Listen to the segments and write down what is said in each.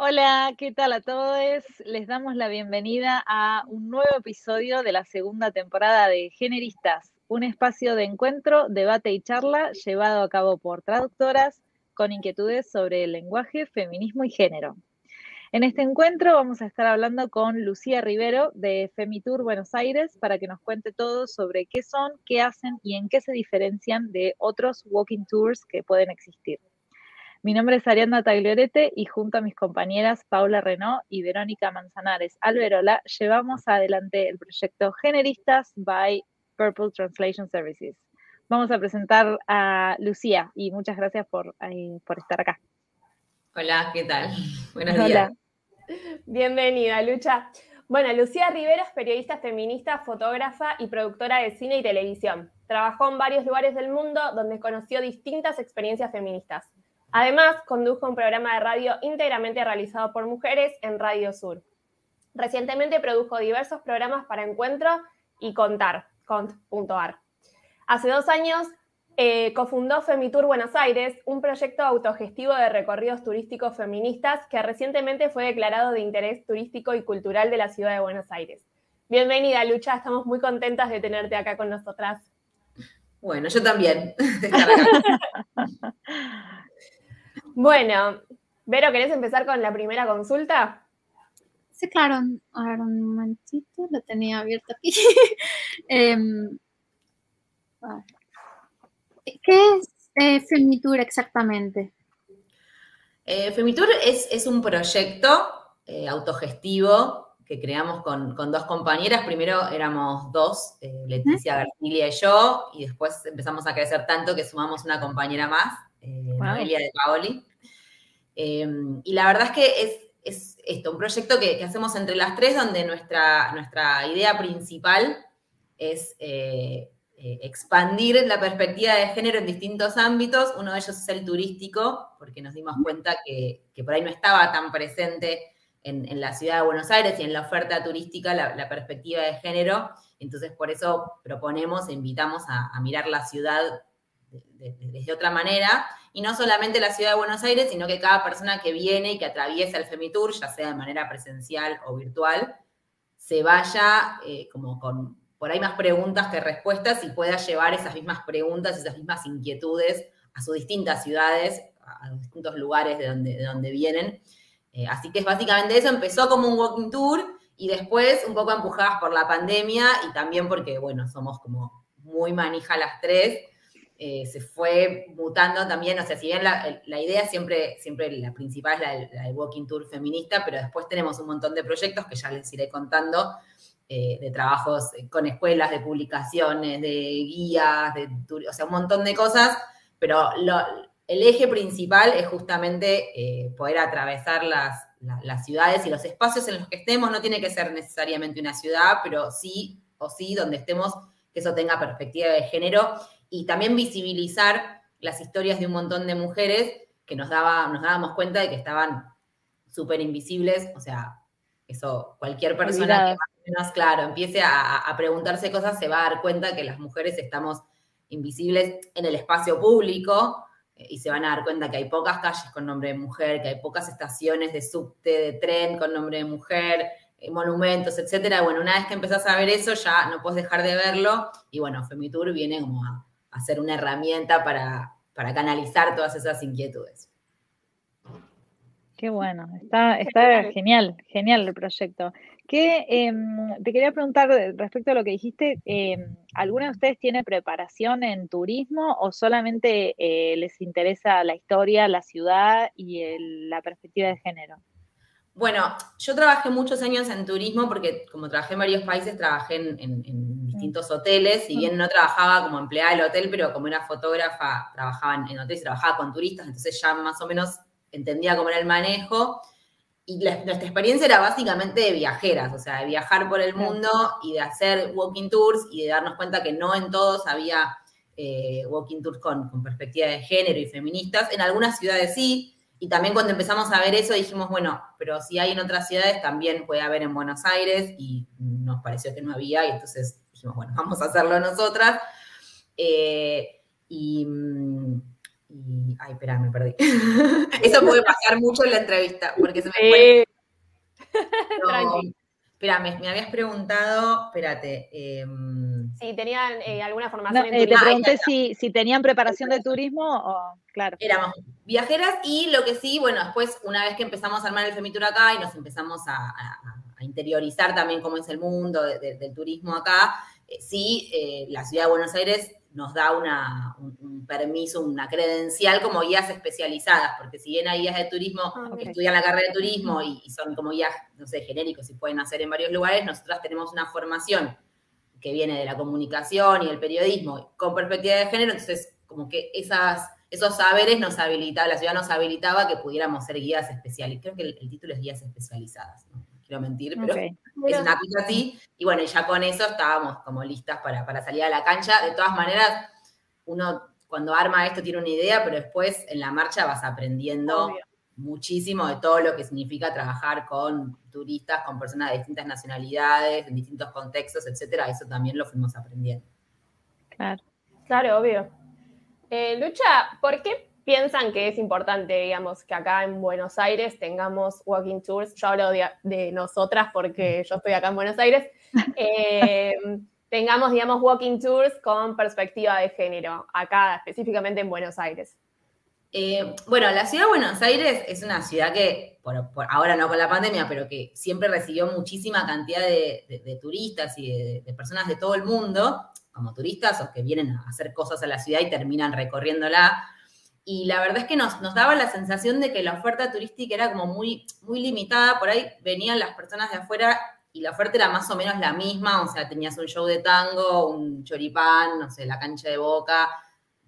Hola, ¿qué tal a todos? Les damos la bienvenida a un nuevo episodio de la segunda temporada de Generistas, un espacio de encuentro, debate y charla llevado a cabo por traductoras con inquietudes sobre el lenguaje, feminismo y género. En este encuentro vamos a estar hablando con Lucía Rivero de Femitour Buenos Aires para que nos cuente todo sobre qué son, qué hacen y en qué se diferencian de otros walking tours que pueden existir. Mi nombre es Arianda Tagliorete y junto a mis compañeras Paula Renault y Verónica Manzanares Alberola llevamos adelante el proyecto Generistas by Purple Translation Services. Vamos a presentar a Lucía y muchas gracias por, eh, por estar acá. Hola, ¿qué tal? Buenos días. Bienvenida, Lucha. Bueno, Lucía Rivera es periodista feminista, fotógrafa y productora de cine y televisión. Trabajó en varios lugares del mundo donde conoció distintas experiencias feministas. Además, condujo un programa de radio íntegramente realizado por mujeres en Radio Sur. Recientemente produjo diversos programas para Encuentro y Contar, cont.ar. Hace dos años eh, cofundó Femitour Buenos Aires, un proyecto autogestivo de recorridos turísticos feministas que recientemente fue declarado de interés turístico y cultural de la ciudad de Buenos Aires. Bienvenida, Lucha, estamos muy contentas de tenerte acá con nosotras. Bueno, yo también. bueno, Vero, ¿querés empezar con la primera consulta? Sí, claro. Ahora un momentito, lo tenía abierto aquí. Em, ¿Qué es eh, Femitour exactamente? Eh, Femitour es, un proyecto eh, autogestivo que creamos con, dos compañeras. Primero éramos dos, eh, Leticia García y yo, y después empezamos a crecer tanto que sumamos una compañera más, Noelia de Paoli. Em, y la verdad es que es, esto, un proyecto que, que, hacemos entre las tres, donde nuestra, nuestra idea principal es eh, expandir la perspectiva de género en distintos ámbitos. Uno de ellos es el turístico, porque nos dimos cuenta que, por ahí no estaba tan presente en, la ciudad de Buenos Aires y en la oferta turística la, perspectiva de género. Entonces, por eso proponemos e invitamos a, mirar la ciudad desde otra manera. Y no solamente la ciudad de Buenos Aires, sino que cada persona que viene y que atraviesa el Femitour, ya sea de manera presencial o virtual, se vaya eh, como con por ahí más preguntas que respuestas y pueda llevar esas mismas preguntas, esas mismas inquietudes a sus distintas ciudades, a los distintos lugares de donde, de donde vienen. Eh, así que es básicamente eso, empezó como un walking tour y después un poco empujadas por la pandemia y también porque, bueno, somos como muy manija las tres, eh, se fue mutando también, o sea, si bien la, idea siempre, siempre la principal es la, del walking tour feminista, pero después tenemos un montón de proyectos que ya les iré contando, eh, de trabajos con escuelas, de publicaciones, de guías, de, o sea, un montón de cosas, pero el eje principal es justamente eh, poder atravesar las, las, ciudades y los espacios en los que estemos. No tiene que ser necesariamente una ciudad, pero sí o sí donde estemos, que eso tenga perspectiva de género y también visibilizar las historias de un montón de mujeres que nos, daba, nos dábamos cuenta de que estaban súper invisibles, o sea, eso cualquier persona que menos, claro, empiece a, preguntarse cosas, se va a dar cuenta que las mujeres estamos invisibles en el espacio público eh, y se van a dar cuenta que hay pocas calles con nombre de mujer, que hay pocas estaciones de subte, de tren con nombre de mujer, eh, monumentos, etcétera. Bueno, una vez que empezás a ver eso, ya no puedes dejar de verlo. Y bueno, Femitour viene como a, ser una herramienta para, para canalizar todas esas inquietudes. Qué bueno, está, está genial, genial el proyecto. Que em, te quería preguntar respecto a lo que dijiste, em, ¿alguna de ustedes tiene preparación en turismo o solamente eh, les interesa la historia, la ciudad y la perspectiva de género? Bueno, yo trabajé muchos años en turismo porque como trabajé en varios países, trabajé en, distintos hoteles. Si bien no trabajaba como empleada del hotel, pero como era fotógrafa, trabajaba en hoteles, trabajaba con turistas, entonces ya más o menos entendía cómo era el manejo. Y nuestra experiencia era básicamente de viajeras, o sea, de viajar por el mundo y de hacer walking tours y de darnos cuenta que no en todos había eh, walking tours con, con perspectiva de género y feministas. En algunas ciudades sí, y también cuando empezamos a ver eso dijimos, bueno, pero si hay en otras ciudades también puede haber en Buenos Aires y nos pareció que no había y entonces dijimos, bueno, vamos a hacerlo nosotras. Eh, y, y, ay, espera, me perdí. Eso puede pasar mucho en la entrevista, porque se me fue. Espera, me, habías preguntado, espérate. Em, si tenían eh, alguna formación en turismo. Te pregunté si, si, tenían preparación de turismo o, claro. Éramos viajeras y lo que sí, bueno, después, una vez que empezamos a armar el Femitur acá y nos empezamos a, interiorizar también cómo es el mundo del turismo acá, eh, sí, eh, la ciudad de Buenos Aires nos da una, un, permiso, una credencial como guías especializadas, porque si bien hay guías de turismo ah, que estudian la carrera de turismo y, son como guías, no sé, genéricos y pueden hacer en varios lugares, nosotras tenemos una formación que viene de la comunicación y el periodismo con perspectiva de género, entonces como que esas, esos saberes nos habilitaba, la ciudad nos habilitaba que pudiéramos ser guías especializadas. Creo que el, título es guías especializadas, ¿no? quiero mentir, pero es una cosa así. Y bueno, ya con eso estábamos como listas para, para salir a la cancha. De todas maneras, uno cuando arma esto tiene una idea, pero después en la marcha vas aprendiendo muchísimo de todo lo que significa trabajar con turistas, con personas de distintas nacionalidades, en distintos contextos, etcétera. Eso también lo fuimos aprendiendo. Claro, claro, obvio. Eh, Lucha, ¿por qué piensan que es importante, digamos, que acá en Buenos Aires tengamos walking tours. Yo hablo de, nosotras porque yo estoy acá en Buenos Aires. Eh, tengamos, digamos, walking tours con perspectiva de género, acá específicamente en Buenos Aires. Eh, bueno, la ciudad de Buenos Aires es una ciudad que, por, ahora no con la pandemia, pero que siempre recibió muchísima cantidad de, turistas y de, personas de todo el mundo, como turistas o que vienen a hacer cosas a la ciudad y terminan recorriéndola y la verdad es que nos, daba la sensación de que la oferta turística era como muy, muy limitada, por ahí venían las personas de afuera y la oferta era más o menos la misma, o sea, tenías un show de tango, un choripán, no sé, la cancha de boca,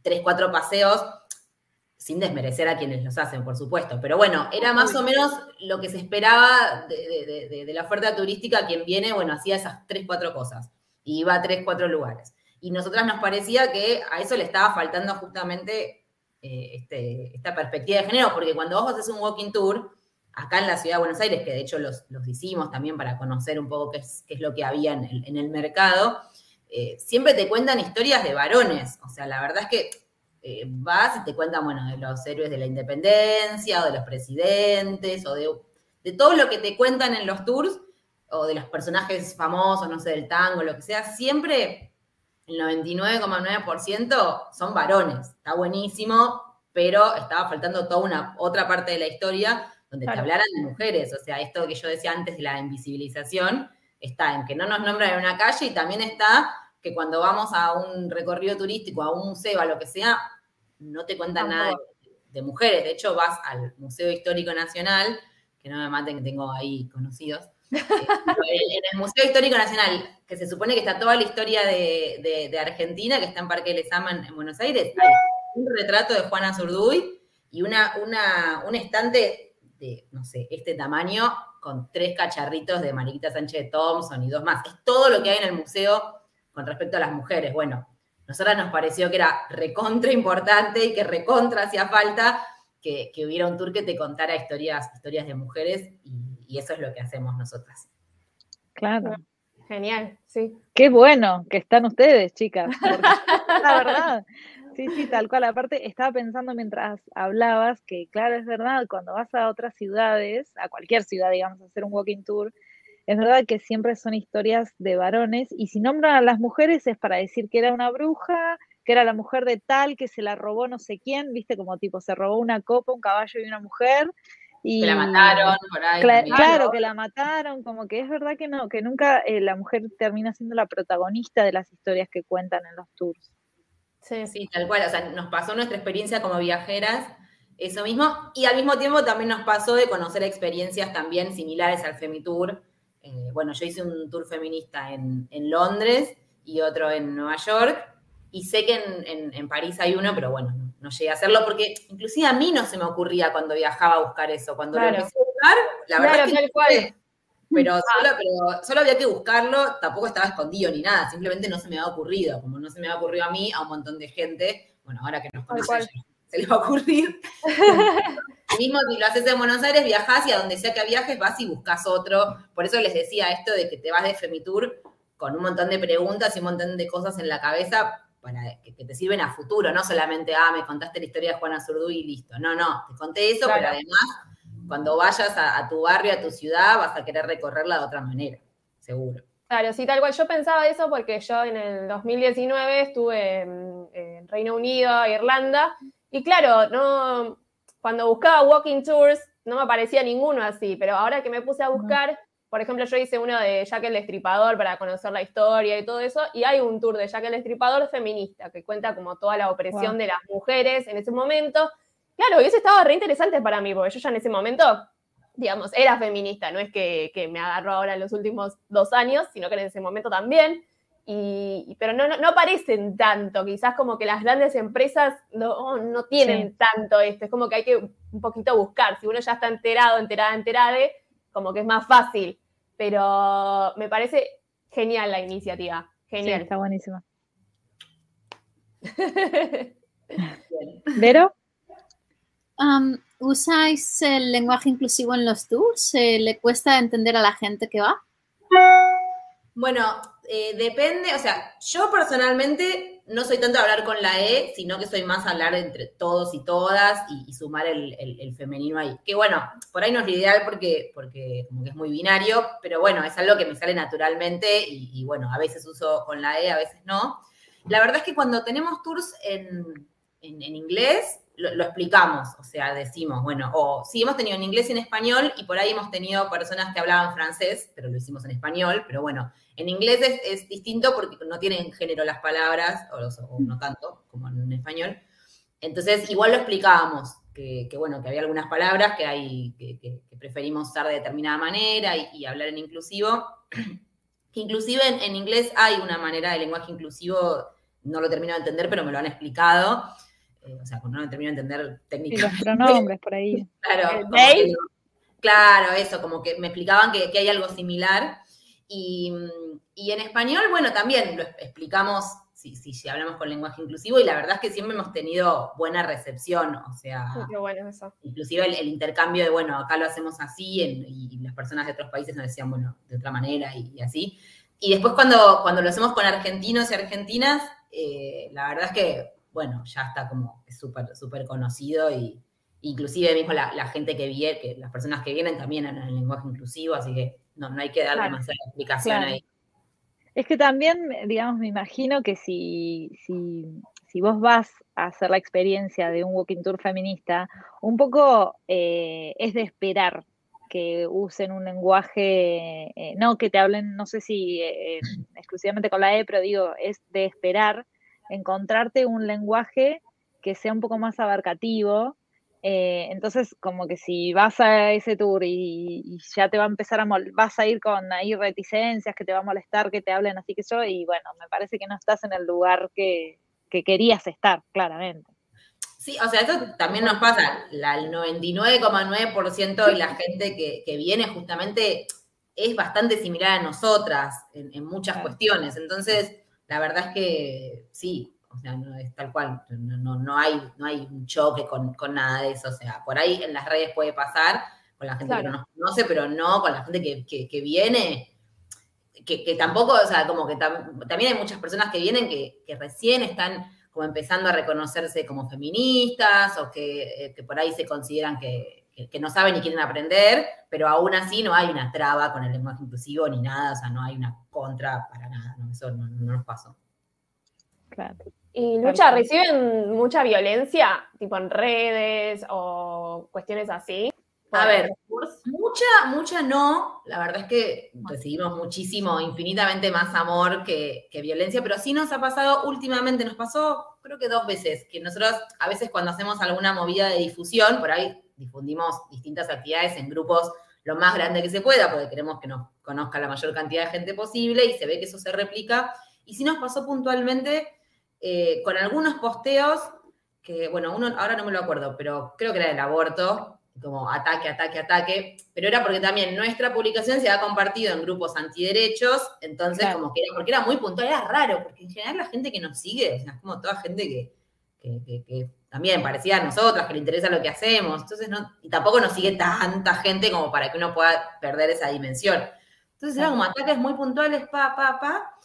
tres, cuatro paseos, sin desmerecer a quienes los hacen, por supuesto, pero bueno, era más o menos lo que se esperaba de, la oferta turística, quien viene, bueno, hacía esas tres, cuatro cosas, y iba a tres, cuatro lugares. Y nosotras nos parecía que a eso le estaba faltando justamente eh, este, esta perspectiva de género, porque cuando vos haces un walking tour, acá en la ciudad de Buenos Aires, que de hecho los, hicimos también para conocer un poco qué es, qué es lo que había en el, mercado, eh, siempre te cuentan historias de varones. O sea, la verdad es que eh, vas y te cuentan, bueno, de los héroes de la independencia, o de los presidentes, o de, de todo lo que te cuentan en los tours, o de los personajes famosos, no sé, del tango, lo que sea, siempre el 99,9% son varones. Está buenísimo, pero estaba faltando toda una otra parte de la historia donde te hablaran de mujeres. O sea, esto que yo decía antes de la invisibilización está en que no nos nombran en una calle y también está que cuando vamos a un recorrido turístico, a un museo, a lo que sea, no te cuentan nada de, mujeres. De hecho, vas al Museo Histórico Nacional, que no me maten que tengo ahí conocidos, en el Museo Histórico Nacional, que se supone que está toda la historia de, Argentina, que está en Parque Lezama en, en Buenos Aires, hay un retrato de Juana Zurduy y una, un estante de, no sé, este tamaño, con tres cacharritos de Mariquita Sánchez Thompson y dos más. Es todo lo que hay en el museo con respecto a las mujeres. Bueno, nosotras nos pareció que era recontra importante y que recontra hacía falta que, que hubiera un tour que te contara historias, historias de mujeres y y eso es lo que hacemos nosotras. Claro. Genial, sí. Qué bueno que están ustedes, chicas. la verdad. Sí, sí, tal cual. Aparte, estaba pensando mientras hablabas que, claro, es verdad, cuando vas a otras ciudades, a cualquier ciudad, digamos, a hacer un walking tour, es verdad que siempre son historias de varones y si nombran a las mujeres es para decir que era una bruja, que era la mujer de tal, que se la robó no sé quién, viste, como tipo se robó una copa, un caballo y una mujer, que la mataron por ahí. claro, que la mataron, como que es verdad que no, que nunca eh, la mujer termina siendo la protagonista de las historias que cuentan en los tours. Sí, sí, tal cual. O sea, nos pasó nuestra experiencia como viajeras, eso mismo, y al mismo tiempo también nos pasó de conocer experiencias también similares al Femitour. Eh, bueno, yo hice un tour feminista en, Londres y otro en Nueva York, y sé que en, París hay uno, pero bueno, no, llegué a hacerlo porque inclusive a mí no se me ocurría cuando viajaba a buscar eso. Cuando lo empecé a buscar, la verdad que Pero, ah. solo, pero solo había que buscarlo, tampoco estaba escondido ni nada, simplemente no se me había ocurrido. Como no se me había ocurrido a mí, a un montón de gente, bueno, ahora que nos conocemos, se les va a ocurrir. mismo si lo haces en Buenos Aires, viajás y a donde sea que viajes vas y buscas otro. Por eso les decía esto de que te vas de Femitour con un montón de preguntas y un montón de cosas en la cabeza, para que, te sirven a futuro, no solamente, ah, me contaste la historia de Juana Zurduy y listo. No, no, te conté eso, pero además, cuando vayas a, tu barrio, a tu ciudad, vas a querer recorrerla de otra manera, seguro. Claro, sí, tal cual. Yo pensaba eso porque yo en el 2019 estuve en, en Reino Unido, Irlanda, y claro, no, cuando buscaba walking tours, no me aparecía ninguno así, pero ahora que me puse a buscar, por ejemplo, yo hice uno de Jack el Destripador para conocer la historia y todo eso, y hay un tour de Jack el Destripador feminista que cuenta como toda la opresión de las mujeres en ese momento. Claro, y eso estaba re interesante para mí, porque yo ya en ese momento, digamos, era feminista, no es que, me agarró ahora en los últimos dos años, sino que en ese momento también. Y, pero no, no, aparecen tanto, quizás como que las grandes empresas no, no tienen tanto esto, es como que hay que un poquito buscar, si uno ya está enterado, enterada, enterada, como que es más fácil pero me parece genial la iniciativa. Genial. está buenísima. ¿Vero? ¿Usáis el lenguaje inclusivo en los tours? ¿Le cuesta entender a la gente que va? Bueno, eh, depende, o sea, yo personalmente no soy tanto hablar con la E, sino que soy más hablar entre todos y todas y, sumar el, femenino ahí. Que bueno, por ahí no es lo ideal porque, porque es muy binario, pero bueno, es algo que me sale naturalmente y, bueno, a veces uso con la E, a veces no. La verdad es que cuando tenemos tours en, en inglés, lo, explicamos, o sea, decimos, bueno, o sí hemos tenido en inglés y en español, y por ahí hemos tenido personas que hablaban francés, pero lo hicimos en español, pero bueno, en inglés es, distinto porque no tienen género las palabras, o, no tanto como en español. Entonces, igual lo explicábamos, que, bueno, que había algunas palabras que, hay, que, preferimos usar de determinada manera y, hablar en inclusivo. Que inclusive en, en, inglés hay una manera de lenguaje inclusivo, no lo termino de entender, pero me lo han explicado, eh, o sea, cuando no termino de entender técnicamente. Y los pronombres por ahí. Claro, claro, eso, como que me explicaban que, hay algo similar. Y, en español, bueno, también lo explicamos si, si, hablamos con lenguaje inclusivo y la verdad es que siempre hemos tenido buena recepción, o sea, inclusive el, intercambio de, bueno, acá lo hacemos así y las personas de otros países nos decían, bueno, de otra manera y, así. Y después cuando, cuando lo hacemos con argentinos y argentinas, eh, la verdad es que bueno, ya está como súper, súper conocido y inclusive mismo la, gente que viene, que las personas que vienen también en el lenguaje inclusivo, así que no, no hay que dar demasiada explicación ahí. Es que también, digamos, me imagino que si, si, si, vos vas a hacer la experiencia de un walking tour feminista, un poco eh, es de esperar que usen un lenguaje, eh, no que te hablen, no sé si eh, exclusivamente con la E, pero digo, es de esperar encontrarte un lenguaje que sea un poco más abarcativo. Eh, entonces, como que si vas a ese tour y, ya te va a empezar a vas a ir con ahí reticencias, que te va a molestar, que te hablen así que yo, y bueno, me parece que no estás en el lugar que, querías estar, claramente. Sí, o sea, esto también nos pasa. La, el 99,9% de la gente que, viene justamente es bastante similar a nosotras en muchas cuestiones. Entonces, la verdad es que sí, o sea, no es tal cual, no, hay, no hay un choque con, nada de eso, o sea, por ahí en las redes puede pasar con la gente que no nos conoce, pero no con la gente que, viene, que, tampoco, o sea, como que también hay muchas personas que vienen que, recién están como empezando a reconocerse como feministas o que, eh, que por ahí se consideran que, que, no saben ni quieren aprender, pero aún así no hay una traba con el lenguaje inclusivo ni nada, o sea, no hay una contra para nada, ¿no? eso no, nos pasó. Claro. ¿Y Lucha, reciben mucha violencia, tipo en redes o cuestiones así? A ver, mucha, mucha no. La verdad es que recibimos muchísimo, infinitamente más amor que, que, violencia, pero sí nos ha pasado últimamente, nos pasó creo que dos veces, que nosotros a veces cuando hacemos alguna movida de difusión, por ahí difundimos distintas actividades en grupos lo más grande que se pueda, porque queremos que nos conozca la mayor cantidad de gente posible y se ve que eso se replica. Y sí nos pasó puntualmente eh, con algunos posteos que, bueno, uno ahora no me lo acuerdo, pero creo que era del aborto, como ataque, ataque, ataque, pero era porque también nuestra publicación se ha compartido en grupos antiderechos, entonces como que era, porque era muy puntual, era raro, porque en general la gente que nos sigue, es como toda gente que, que también parecía a nosotras que le interesa lo que hacemos. Entonces, no, y tampoco nos sigue tanta gente como para que uno pueda perder esa dimensión. Entonces eran como ataques muy puntuales, pa, pa, pa.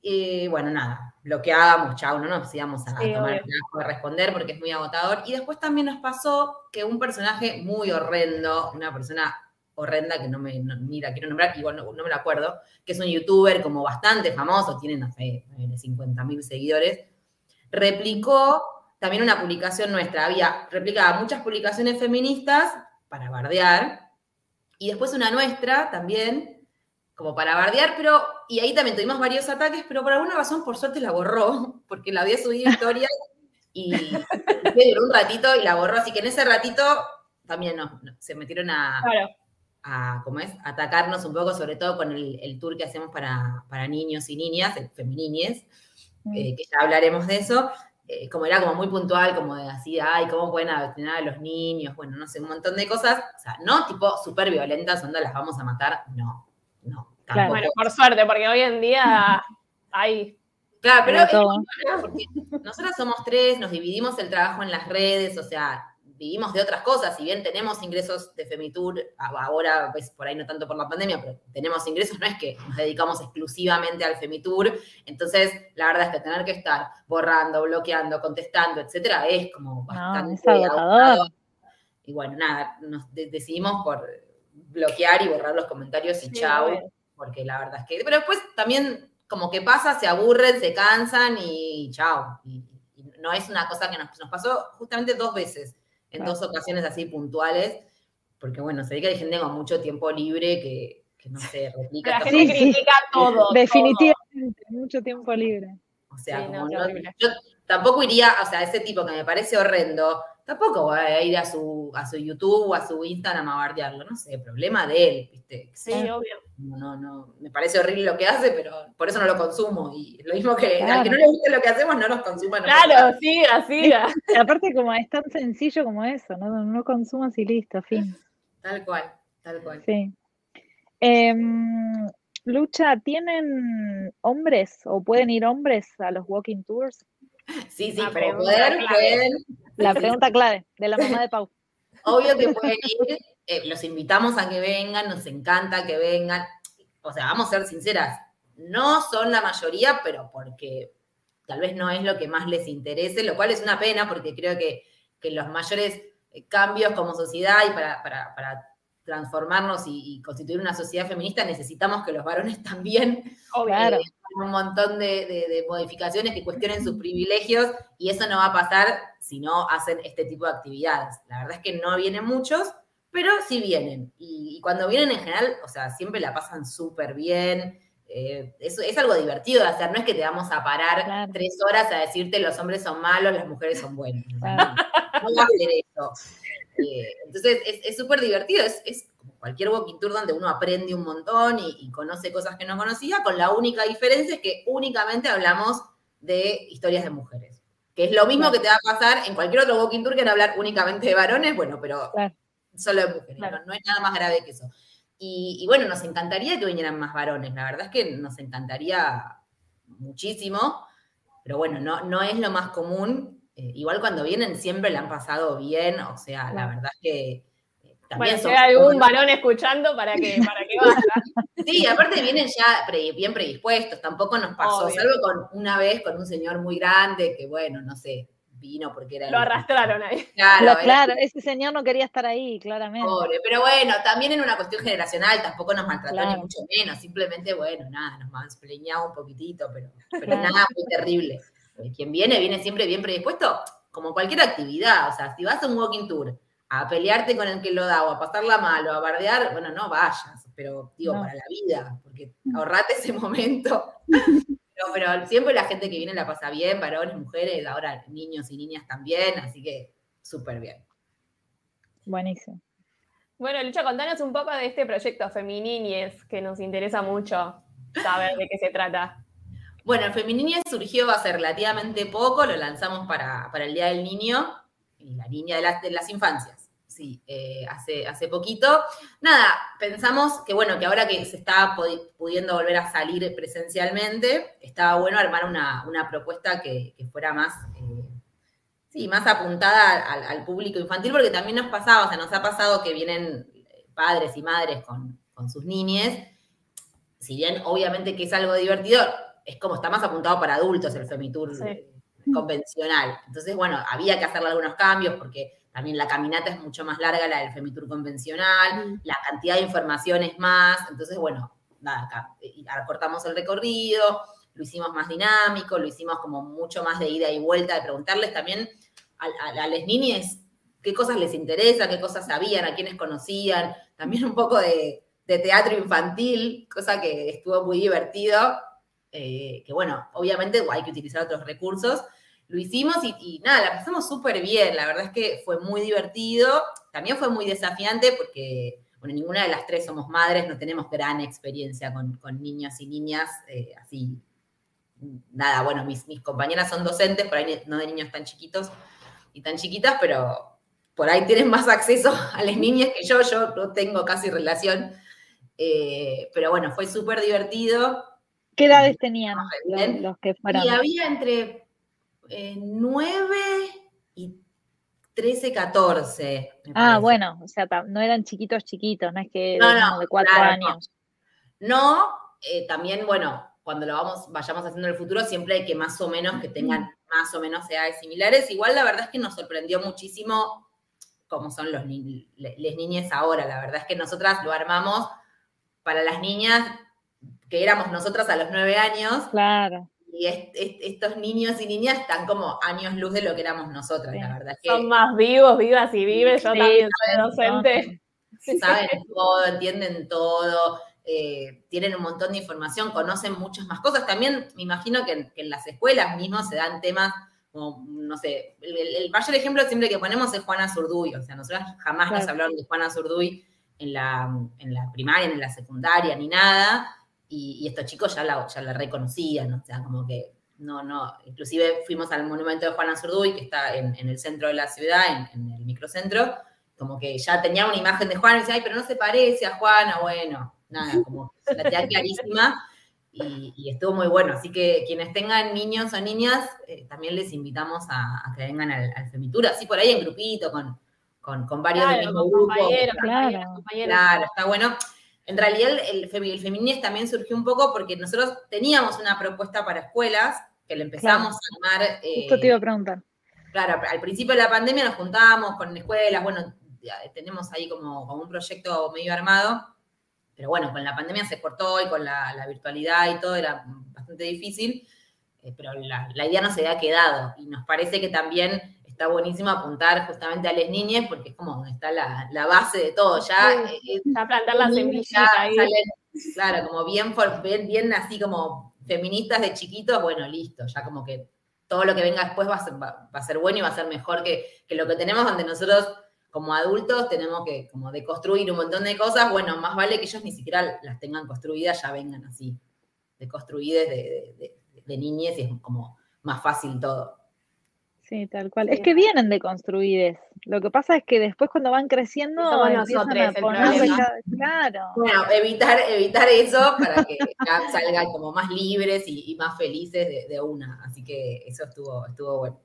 Y bueno, nada, bloqueábamos, chao, no nos íbamos a Sí, tomar el trabajo de responder porque es muy agotador. Y después también nos pasó que un personaje muy horrendo, una persona horrenda que no me, no- ni la quiero nombrar, igual no, no me la acuerdo, que es un youtuber como bastante famoso, tiene, no sé, 50 mil seguidores, replicó también una publicación nuestra, había replicado muchas publicaciones feministas para bardear, y después una nuestra también, como para bardear, pero, y ahí también tuvimos varios ataques, pero por alguna razón, por suerte, la borró, porque la había subido historia y, y duró un ratito y la borró, así que en ese ratito también se metieron a, Claro. a, ¿cómo es? atacarnos un poco, sobre todo con el, el tour que hacemos para, para niños y niñas, el Femininies, eh, que ya hablaremos de eso, eh, como era como muy puntual, como de así, ay, ¿cómo pueden adoctrinar a los niños? Bueno, no sé, un montón de cosas, o sea, no tipo súper violentas, onda, las vamos a matar, no, Claro. Bueno, por suerte, porque hoy en día hay. Claro, pero es porque nosotras somos tres, nos dividimos el trabajo en las redes, o sea, vivimos de otras cosas, si bien tenemos ingresos de Femitur, ahora pues por ahí no tanto por la pandemia, pero tenemos ingresos, no es que nos dedicamos exclusivamente al Femitur, entonces la verdad es que tener que estar borrando, bloqueando, contestando, etcétera, es como bastante es agotador. agotador. Y bueno, nada, nos de- decidimos por bloquear y borrar los comentarios y Sí, obvio. Porque la verdad es que. Pero después también, como que pasa, se aburren, se cansan y chao. Y, y no es una cosa que nos, nos pasó justamente dos veces, en Claro. dos ocasiones así puntuales, porque bueno, se ve que hay gente con mucho tiempo libre que, que no sé, replica. La gente Sí, sí. critica todo. Definitivamente, mucho tiempo libre. O sea, Sí, como no- yo tampoco iría, o sea, ese tipo que me parece horrendo, tampoco voy a ir a su, a su YouTube o a su Instagram a bardearlo, no sé, problema de él, ¿viste? Sí, obvio. No, no, no, me parece horrible lo que hace, pero por eso no lo consumo. Y lo mismo que al Claro. que no le guste lo que hacemos, no nos consuma. no Claro, siga, siga. Y aparte, como es tan sencillo como eso, no, no consumas y listo, fin. Tal cual, tal cual. Sí. Em, Lucha, ¿tienen hombres o pueden ir hombres a los walking tours? Sí, sí, pregunta poder, clave. pueden. La pregunta clave de la mamá de Pau. Obvio que pueden ir, eh, los invitamos a que vengan, nos encanta que vengan. O sea, vamos a ser sinceras, no son la mayoría, pero porque tal vez no es lo que más les interese, lo cual es una pena porque creo que, que los mayores eh, cambios como sociedad y para, para- para transformarnos y, y constituir una sociedad feminista necesitamos que los varones también. Claro. eh, un montón de, de- de modificaciones que cuestionen sus privilegios y eso no va a pasar si no hacen este tipo de actividades. La verdad es que no vienen muchos, pero sí vienen. Y, y cuando vienen en general, o sea, siempre la pasan súper bien. Eh, es, es algo divertido de hacer, no es que te vamos a parar Claro. tres horas a decirte los hombres son malos, las mujeres son buenas. Claro. no, no hacer eso. Eh, entonces es- es súper divertido, es, es como cualquier walking tour donde uno aprende un montón y, y conoce cosas que no conocía, con la única diferencia es que únicamente hablamos de historias de mujeres. Que es lo mismo que te va a pasar en cualquier otro walking tour que en hablar únicamente de varones, bueno, pero. Solo de mujeres, Claro. no, no es nada más grave que eso. Y, y bueno, nos encantaría que vinieran más varones, la verdad es que nos encantaría muchísimo, pero bueno, no, no es lo más común. Eh, igual cuando vienen siempre la han pasado bien, o sea, la verdad es que eh, también Bueno, si hay algún varón escuchando para que, para que vaya. Sí, aparte vienen ya pre- bien predispuestos, tampoco nos pasó, Obvio. salvo con una vez con un señor muy grande que, bueno, no sé, vino porque era... Lo arrastraron ahí. Claro, ese señor no quería estar ahí, claramente. pobre. Pero bueno, también en una cuestión generacional, tampoco nos maltrató Claro. ni mucho menos, simplemente, bueno, nada, nos mansplañaba un poquitito, pero, pero Claro. nada muy terrible. Eh, Quien viene, viene siempre bien predispuesto, como cualquier actividad, o sea, si vas a un walking tour a pelearte con el que lo da o a pasarla mal o a bardear, bueno, no vayas, pero digo, No. para la vida, porque ahorrate ese momento. Pero, pero siempre la gente que viene la pasa bien, varones, mujeres, ahora niños y niñas también, así que súper bien. Buenísimo. Bueno, Lucha, contanos un poco de este proyecto Femininies, que nos interesa mucho saber de qué se trata. Bueno, el Femininia surgió hace relativamente poco, lo lanzamos para, para el Día del Niño y la niña de las, de las infancias. Sí, eh, hace, hace poquito. Nada, pensamos que bueno, que ahora que se está pudiendo volver a salir presencialmente, estaba bueno armar una, una propuesta que, que fuera más, eh, sí, más apuntada al, al público infantil, porque también nos pasaba, o sea, nos ha pasado que vienen padres y madres con, con sus niñes, si bien obviamente que es algo divertido, es como está más apuntado para adultos el Femitur convencional. Entonces, bueno, había que hacerle algunos cambios porque también la caminata es mucho más larga la del Femitur convencional, mm. la cantidad de información es más. Entonces, bueno, nada, cortamos el recorrido, lo hicimos más dinámico, lo hicimos como mucho más de ida y vuelta, de preguntarles también a, las niñas qué cosas les interesa, qué cosas sabían, a quiénes conocían, también un poco de, teatro infantil, cosa que estuvo muy divertido, eh, que bueno, obviamente hay que utilizar otros recursos. Lo hicimos y, nada, la pasamos súper bien, la verdad es que fue muy divertido, también fue muy desafiante porque, bueno, ninguna de las tres somos madres, no tenemos gran experiencia con, niños y niñas eh, así nada, bueno, mis, mis, compañeras son docentes, por ahí no de niños tan chiquitos y tan chiquitas, pero por ahí tienen más acceso a las niñas que yo, yo no tengo casi relación. Eh, pero bueno, fue súper divertido. ¿Qué edades tenían los, que fueron? Y había entre 9 eh, y 13, 14. Ah, bueno, o sea, no eran chiquitos chiquitos, no es que no, de 4 años. No, eh, también, bueno, cuando lo vamos, vayamos haciendo en el futuro, siempre hay que más o menos que tengan más o menos edades similares. Igual la verdad es que nos sorprendió muchísimo cómo son los las niñas ahora. La verdad es que nosotras lo armamos para las niñas que éramos nosotras a los nueve años. Claro. Y estos niños y niñas están como años luz de lo que éramos nosotras, la verdad. Que, son más vivos, vivas y vives. Yo también soy docente. Saben todo, entienden todo. Eh, tienen un montón de información, conocen muchas más cosas. También me imagino que, en las escuelas mismos se dan temas como, no sé, el, mayor ejemplo siempre que ponemos es Juana Zurduy, o sea, nosotros jamás nos hablaron de Juana Zurduy en la, en la primaria, en la secundaria, ni nada, y, estos chicos ya la, ya la reconocían, o sea, como que no, no, inclusive fuimos al monumento de Juana Zurduy, que está en, el centro de la ciudad, en, en, el microcentro, como que ya tenía una imagen de Juana y decía, ay, pero no se parece a Juana, bueno, nada, como la tenía clarísima y, estuvo muy bueno. Así que quienes tengan niños o niñas, eh, también les invitamos a, que vengan al, al, Femitur, así por ahí en grupito, con, con, varios del mismo grupo. Claro, claro, está bueno. En realidad el, el, también surgió un poco porque nosotros teníamos una propuesta para escuelas que le empezamos a armar. Eh, te iba a preguntar. Claro, al principio de la pandemia nos juntábamos con escuelas, bueno, tenemos ahí como, como un proyecto medio armado pero bueno, con la pandemia se cortó y con la, virtualidad y todo era bastante difícil, eh, pero la, idea no se había quedado y nos parece que también está buenísimo apuntar justamente a las niñas porque es como donde está la, base de todo, ya... Eh, plantar la semilla ahí. claro, como bien, bien, bien así como feministas de chiquitos, bueno, listo, ya como que todo lo que venga después va a ser, va, a ser bueno y va a ser mejor que, que lo que tenemos donde nosotros como adultos tenemos que como deconstruir un montón de cosas, bueno, más vale que ellos ni siquiera las tengan construidas, ya vengan así, deconstruidas de, de, de, niñez y es como más fácil todo. Sí, tal cual. Es que vienen deconstruidas. Lo que pasa es que después cuando van creciendo nosotros a claro. Bueno, evitar, evitar eso para que ya salgan como más libres y, más felices de, una. Así que eso estuvo, estuvo bueno.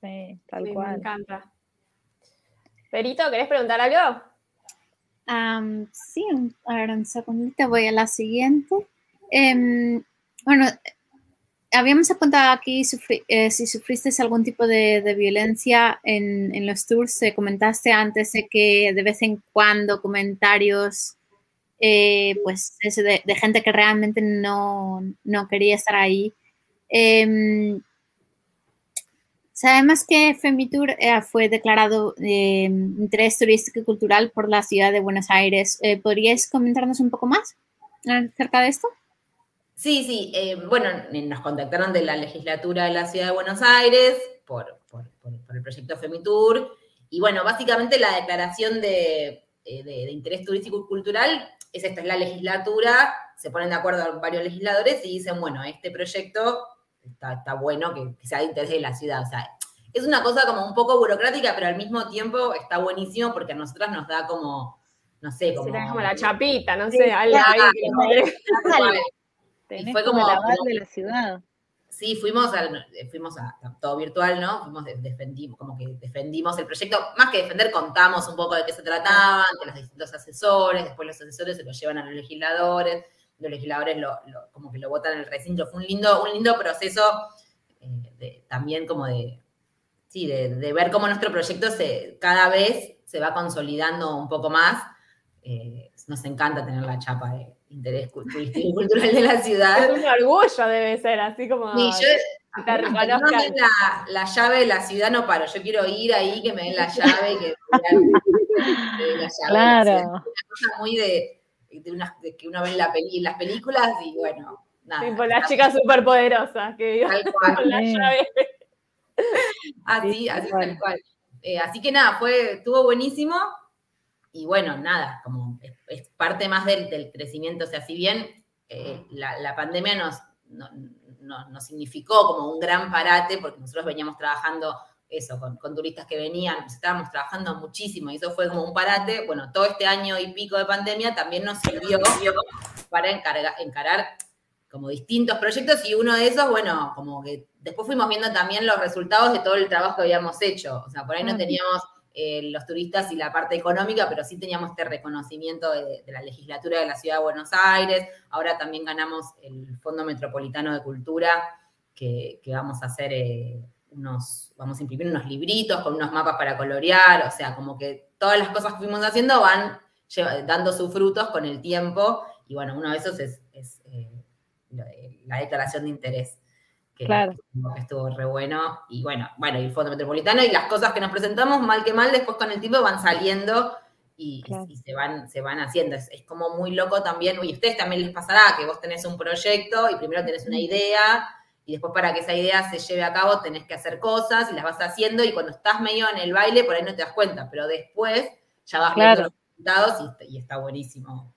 Sí, tal cual. Me encanta. Perito, ¿querés preguntar algo? sí, a ver, un segundito, voy a la siguiente. Em, bueno, habíamos apuntado aquí eh, si sufriste algún tipo de, violencia en, los tours. comentaste antes de que de vez en cuando comentarios, eh, pues, de, gente que realmente no, no quería estar ahí. Em, Sabemos que Femitur eh, fue declarado eh, interés turístico y cultural por la ciudad de Buenos Aires. Eh, ¿Podrías comentarnos un poco más acerca de esto? Sí, sí. bueno, nos contactaron de la legislatura de la ciudad de Buenos Aires por, el proyecto Femitur. Y bueno, básicamente la declaración de, interés turístico y cultural es esta, es la legislatura, se ponen de acuerdo varios legisladores y dicen, bueno, este proyecto está, bueno que, sea de interés de la ciudad. O sea, es una cosa como un poco burocrática, pero al mismo tiempo está buenísimo porque a nosotras nos da como, no sé, como... como la chapita, no sé, algo y fue como, la de la ciudad. Sí, fuimos a, fuimos a, todo virtual, ¿no? Fuimos, defendimos, como que defendimos el proyecto. Más que defender, contamos un poco de qué se trataba ante los distintos asesores, después los asesores se lo llevan a los legisladores, los legisladores lo, como que lo votan en el recinto. Fue un lindo, un lindo proceso eh, también como de, sí, de, ver cómo nuestro proyecto se, cada vez se va consolidando un poco más. Eh, nos encanta tener la chapa de interés turístico y cultural de la ciudad. Es un orgullo debe ser, así como... Sí, yo, no me la, llave de la ciudad no paro, yo quiero ir ahí, que me den la llave, que me den la llave. Claro. una cosa muy de, que uno ve en, las películas y bueno, nada. Tipo la chica superpoderosa que con la llave. Así, así tal cual. Eh, así que nada, fue, estuvo buenísimo. Y bueno, nada, como es, parte más del, crecimiento. O sea, si bien eh, la, pandemia nos, nos significó como un gran parate, porque nosotros veníamos trabajando eso, con, turistas que venían, pues estábamos trabajando muchísimo y eso fue como un parate. Bueno, todo este año y pico de pandemia también nos sirvió para encarar como distintos proyectos y uno de esos, bueno, como que después fuimos viendo también los resultados de todo el trabajo que habíamos hecho. O sea, por ahí no teníamos eh, los turistas y la parte económica, pero sí teníamos este reconocimiento de, la legislatura de la Ciudad de Buenos Aires. Ahora también ganamos el Fondo Metropolitano de Cultura, que, vamos a hacer eh, unos, vamos a imprimir unos libritos con unos mapas para colorear. O sea, como que todas las cosas que fuimos haciendo van dando sus frutos con el tiempo. Y bueno, uno de esos es, eh, la declaración de interés. Que, claro. estuvo re bueno. Y bueno, bueno, y el Fondo Metropolitano y las cosas que nos presentamos, mal que mal, después con el tiempo van saliendo y, se, van, se van haciendo. Es, como muy loco también, y a ustedes también les pasará que vos tenés un proyecto y primero tenés una idea y después para que esa idea se lleve a cabo tenés que hacer cosas y las vas haciendo y cuando estás medio en el baile por ahí no te das cuenta, pero después ya vas viendo los resultados y está buenísimo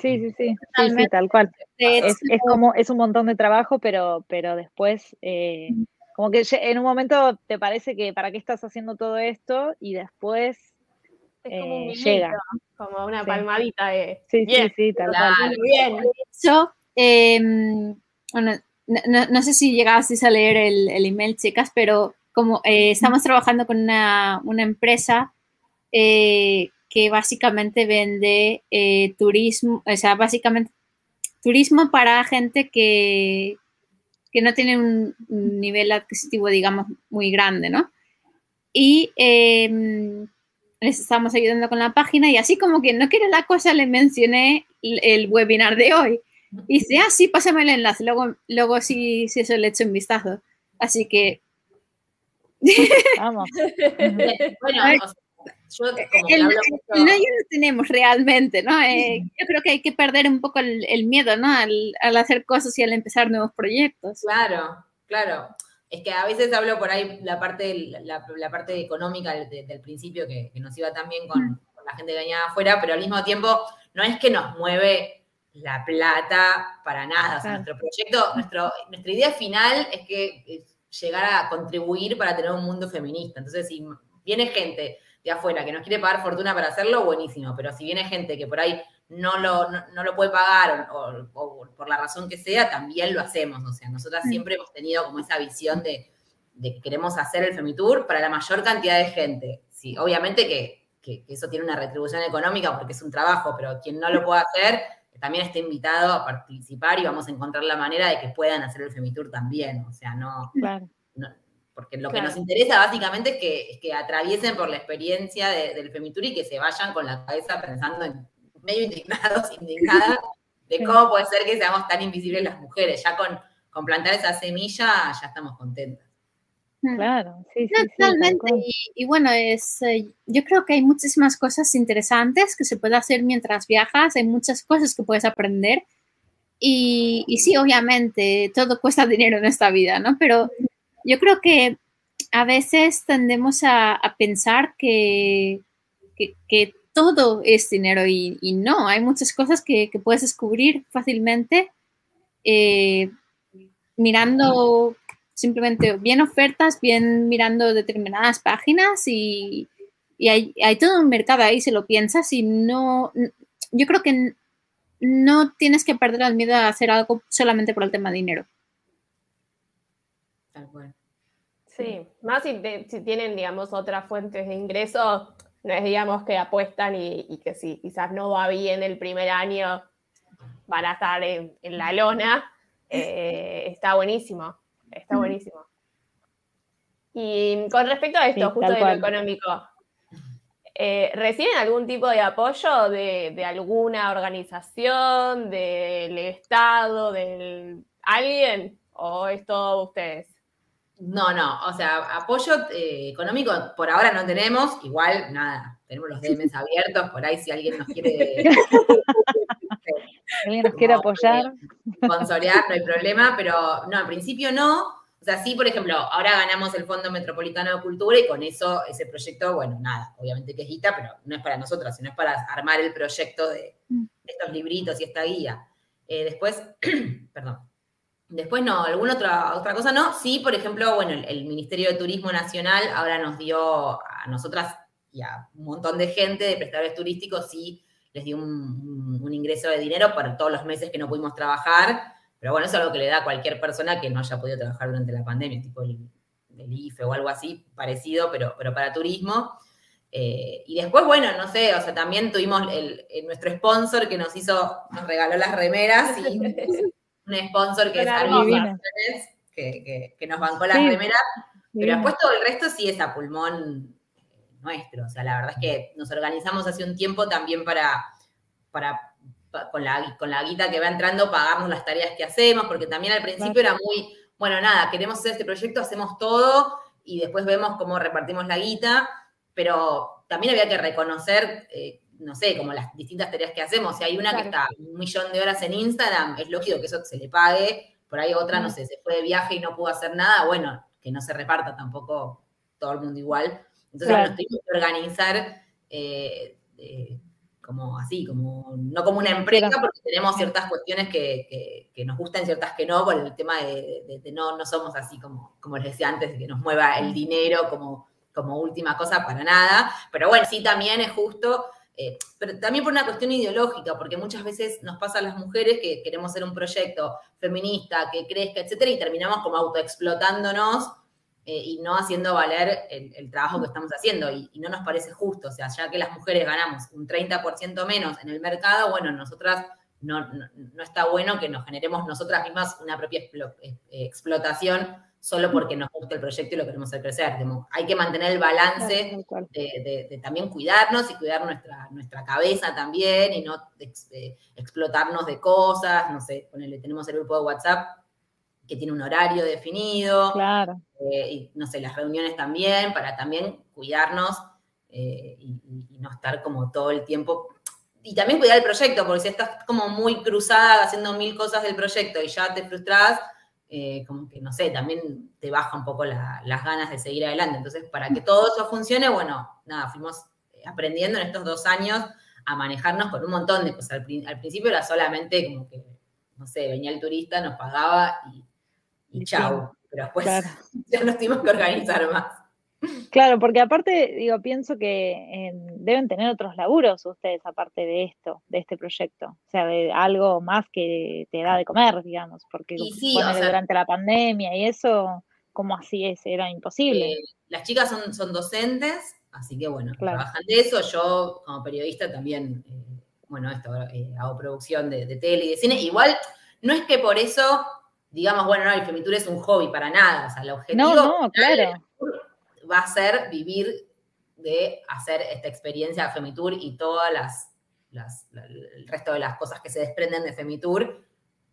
Sí, sí, sí, sí, tal cual. Es, como, es un montón de trabajo, pero, pero después, eh, como que en un momento te parece que para qué estás haciendo todo esto y después eh, llega. Como una palmadita de. Sí, sí, sí, tal cual. Bien. Yo, bueno, no, sé si llegasteis a leer el, el email, chicas, pero como eh, estamos trabajando con una, una empresa eh, que básicamente vende eh, turismo, o sea, básicamente turismo para gente que, que no tiene un, nivel adquisitivo, digamos, muy grande, ¿no? Y em, les estamos ayudando con la página y así como que no quiere la cosa, le mencioné el, webinar de hoy. Y dice, ah, sí, pásame el enlace, luego, luego sí, sí eso le echo un vistazo. Así que... Vamos. bueno, yo, eh, el, no lo tenemos realmente, ¿no? Eh, yo creo que hay que perder un poco el, miedo, ¿no? Al, hacer cosas y al empezar nuevos proyectos. Claro, claro. Es que a veces hablo por ahí la parte, la, parte económica del, principio que, nos iba también mm. con, la gente que venía afuera, pero al mismo tiempo no es que nos mueve la plata para nada. O sea, nuestro proyecto, nuestro, nuestra idea final es que llegar a contribuir para tener un mundo feminista. Entonces, si viene gente de afuera que nos quiere pagar fortuna para hacerlo, buenísimo. Pero si viene gente que por ahí no lo, no, lo puede pagar o, por la razón que sea, también lo hacemos. O sea, nosotras mm. siempre hemos tenido como esa visión de, que queremos hacer el Femitour para la mayor cantidad de gente. Sí, obviamente que, eso tiene una retribución económica porque es un trabajo, pero quien no lo pueda hacer también está invitado a participar y vamos a encontrar la manera de que puedan hacer el Femitour también. O sea, no, no porque lo que nos interesa básicamente es que, que, atraviesen por la experiencia del Femitur y que se vayan con la cabeza pensando en medio indignados, indignadas, de cómo puede ser que seamos tan invisibles las mujeres. Ya con, con plantar esa semilla ya estamos contentas. Hmm. Claro, sí, sí. Totalmente. y, bueno, es, eh, yo creo que hay muchísimas cosas interesantes que se puede hacer mientras viajas, hay muchas cosas que puedes aprender. Y, y sí, obviamente, todo cuesta dinero en esta vida, ¿no? Pero yo creo que a veces tendemos a, pensar que, todo es dinero y, no, hay muchas cosas que, puedes descubrir fácilmente eh, mirando simplemente bien ofertas, bien mirando determinadas páginas y, hay, todo un mercado ahí si lo piensas y no, yo creo que no tienes que perder el miedo a hacer algo solamente por el tema de dinero. Sí, más si, tienen, digamos, otras fuentes de ingreso, no es, digamos, que apuestan y, que si quizás no va bien el primer año, van a estar en, la lona, eh, está buenísimo, está buenísimo. Y con respecto a esto, justo de lo económico, eh, ¿reciben algún tipo de apoyo de, alguna organización, del Estado, de alguien? ¿O es todo ustedes? No, no, o sea, apoyo eh, económico por ahora no tenemos, igual nada, tenemos los DMs abiertos, por ahí si alguien nos quiere... alguien nos quiere apoyar. Sponsorear, no hay problema, pero no, al principio no. O sea, sí, por ejemplo, ahora ganamos el Fondo Metropolitano de Cultura y con eso, ese proyecto, bueno, nada, obviamente que es guita, pero no es para nosotros, sino es para armar el proyecto de, mm. estos libritos y esta guía. Eh, después, perdón, Después no, alguna otra, otra cosa no. Sí, por ejemplo, bueno, el, Ministerio de Turismo Nacional ahora nos dio a nosotras y a un montón de gente de prestadores turísticos, sí, les dio un, ingreso de dinero para todos los meses que no pudimos trabajar. Pero bueno, eso es algo que le da a cualquier persona que no haya podido trabajar durante la pandemia, tipo el, IFE o algo así, parecido, pero, pero para turismo. Eh, y después, bueno, no sé, o sea, también tuvimos el, nuestro sponsor que nos hizo, nos regaló las remeras y un sponsor que es que, que, nos bancó las primeras, pero después todo el resto sí es a pulmón nuestro. O sea, la verdad es que nos organizamos hace un tiempo también para, para con, la, con la guita que va entrando, pagarnos las tareas que hacemos, porque también al principio era muy, bueno, nada, queremos hacer este proyecto, hacemos todo y después vemos cómo repartimos la guita, pero también había que reconocer eh, no sé, como las distintas tareas que hacemos. Si hay una que está un millón de horas en Instagram, es lógico que eso se le pague. Por ahí otra, no sé, se fue de viaje y no pudo hacer nada. Bueno, que no se reparta tampoco todo el mundo igual. Entonces nos tuvimos que organizar eh, eh, como así, como no como una empresa, porque tenemos ciertas cuestiones que, nos gustan, ciertas que no, por el tema de, no, no somos así como, como les decía antes, que nos mueva el dinero como, como última cosa para nada. Pero bueno, sí también es justo eh, pero también por una cuestión ideológica, porque muchas veces nos pasa a las mujeres que queremos hacer un proyecto feminista que crezca, etcétera, y terminamos como autoexplotándonos eh, y no haciendo valer el, trabajo que estamos haciendo. Y, no nos parece justo, o sea, ya que las mujeres ganamos un 30% menos en el mercado, bueno, nosotras no, no, está bueno que nos generemos nosotras mismas una propia eh, explotación solo porque nos gusta el proyecto y lo queremos hacer crecer. hay que mantener el balance de, también cuidarnos y cuidar nuestra, nuestra cabeza también y no explotarnos de cosas. No sé, ponele, tenemos el grupo de WhatsApp que tiene un horario definido. Claro. Eh, y no sé, las reuniones también, para también cuidarnos eh, y, no estar como todo el tiempo. Y también cuidar el proyecto, porque si estás como muy cruzada haciendo mil cosas del proyecto y ya te frustras, eh, como que, no sé, también te baja un poco las ganas de seguir adelante. Entonces, para que todo eso funcione, bueno, nada, fuimos eh, aprendiendo en estos dos años a manejarnos con un montón de cosas. Al, principio era solamente como que, no sé, venía el turista, nos pagaba y, chao. Pero después ya nos tuvimos que organizar más. Claro, porque aparte, digo, pienso que eh, deben tener otros laburos ustedes aparte de esto, de este proyecto. O sea, de algo más que te da de comer, digamos, porque durante la pandemia y eso, como así es? Era imposible. Eh, las chicas son, son docentes, así que bueno, trabajan de eso. Yo, como periodista, también, eh, bueno, esto, hago producción de, tele y de cine. Igual, no es que por eso digamos, bueno, no, el Femitur es un hobby para nada. O sea, el objetivo. No, no, claro va a ser vivir de hacer esta experiencia de Femitour y todas las, el resto de las cosas que se desprenden de Femitour.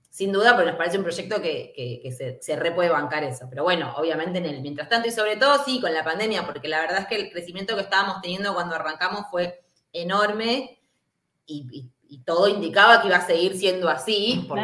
Sin duda, pero nos parece un proyecto que, se, se re puede bancar eso. Pero bueno, obviamente en el mientras tanto y sobre todo sí con la pandemia, porque la verdad es que el crecimiento que estábamos teniendo cuando arrancamos fue enorme y, todo indicaba que iba a seguir siendo así, por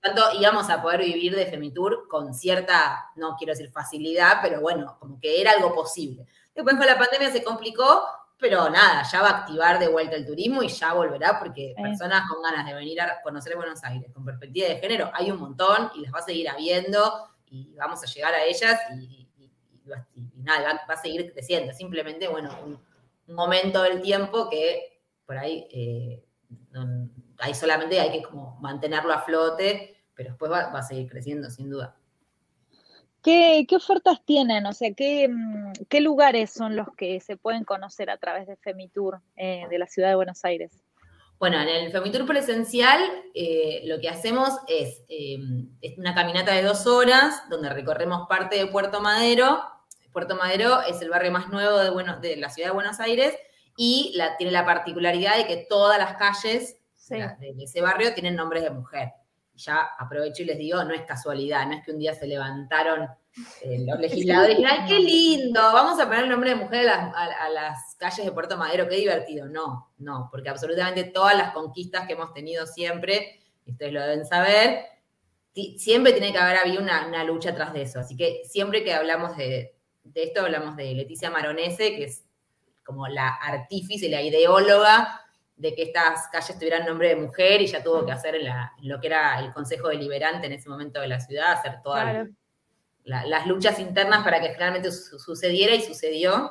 tanto íbamos a poder vivir de Femitour con cierta, no quiero decir facilidad, pero bueno, como que era algo posible. Después con la pandemia se complicó, pero nada, ya va a activar de vuelta el turismo y ya volverá porque personas con ganas de venir a conocer Buenos Aires con perspectiva de género hay un montón y las va a seguir habiendo y vamos a llegar a ellas y, nada, va, a seguir creciendo. Simplemente, bueno, un, momento del tiempo que por ahí eh, ahí solamente hay que como mantenerlo a flote, pero después va, a seguir creciendo, sin duda. ¿Qué, ofertas tienen? O sea, mm, ¿qué, lugares son los que se pueden conocer a través de Femitour eh, de la ciudad de Buenos Aires? Bueno, en el Femitur presencial eh, lo que hacemos es, em, es, una caminata de dos horas donde recorremos parte de Puerto Madero. Puerto Madero es el barrio más nuevo de, de la ciudad de Buenos Aires y la, tiene la particularidad de que todas las calles de, ese barrio tienen nombres de mujer. Ya aprovecho y les digo, no es casualidad, no es que un día se levantaron eh, los legisladores y ¡ay, qué lindo! Vamos a poner el nombre de mujer a las, calles de Puerto Madero, qué divertido. No, no, porque absolutamente todas las conquistas que hemos tenido siempre, y ustedes lo deben saber, siempre tiene que haber habido una, lucha atrás de eso. Así que siempre que hablamos de, de esto, hablamos de Leticia Maronese, que es como la artífice, la ideóloga de que estas calles tuvieran nombre de mujer y ya tuvo que hacer lo que era el Consejo Deliberante en ese momento de la ciudad, hacer todas las luchas internas para que finalmente sucediera y sucedió.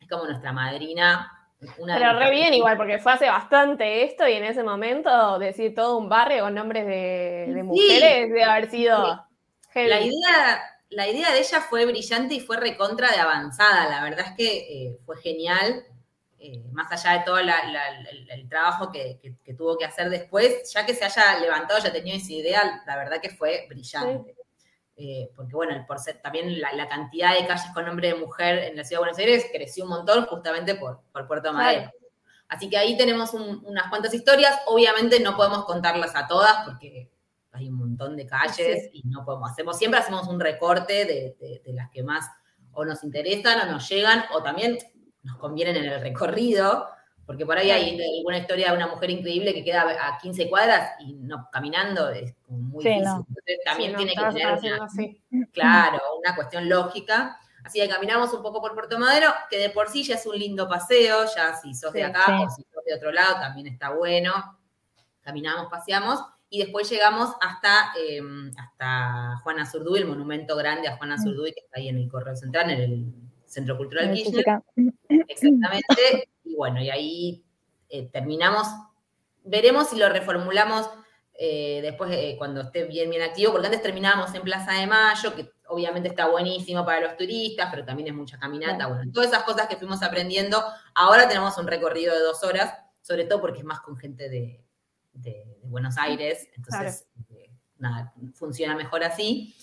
Es como nuestra madrina. Pero re bien igual, porque fue hace bastante esto y en ese momento decir todo un barrio con nombres de, mujeres debe haber sido... La idea, la idea de ella fue brillante y fue recontra de avanzada. La verdad es que eh, fue genial. Eh, más allá de todo el, trabajo que, tuvo que hacer después, ya que se haya levantado, ya tenía esa idea, la verdad que fue brillante. Eh, porque bueno, por ser, también la, cantidad de calles con nombre de mujer en la ciudad de Buenos Aires creció un montón justamente por, Puerto Madero. Así que ahí tenemos unas cuantas historias, obviamente no podemos contarlas a todas porque hay un montón de calles y no podemos, hacemos, siempre hacemos un recorte de, las que más o nos interesan o nos llegan o también nos convienen en el recorrido, porque por ahí hay alguna historia de una mujer increíble que queda a 15 cuadras y no caminando es muy difícil. Entonces también tiene que tener una, claro, una cuestión lógica. Así que caminamos un poco por Puerto Madero, que de por sí ya es un lindo paseo, ya si sos de acá o si sos de otro lado también está bueno. Caminamos, paseamos y después llegamos hasta, em, hasta Juana Zurduy, el monumento grande a Juana mm. Zurduy, que está ahí en el Correo Central, en el Centro Cultural Kirchner. Exactamente. Y bueno, y ahí eh, terminamos. Veremos si lo reformulamos eh, después eh, cuando esté bien, bien activo, porque antes terminábamos en Plaza de Mayo, que obviamente está buenísimo para los turistas, pero también es mucha caminata. Bueno, todas esas cosas que fuimos aprendiendo. Ahora tenemos un recorrido de dos horas, sobre todo porque es más con gente de, de, Buenos Aires, entonces nada, funciona mejor así.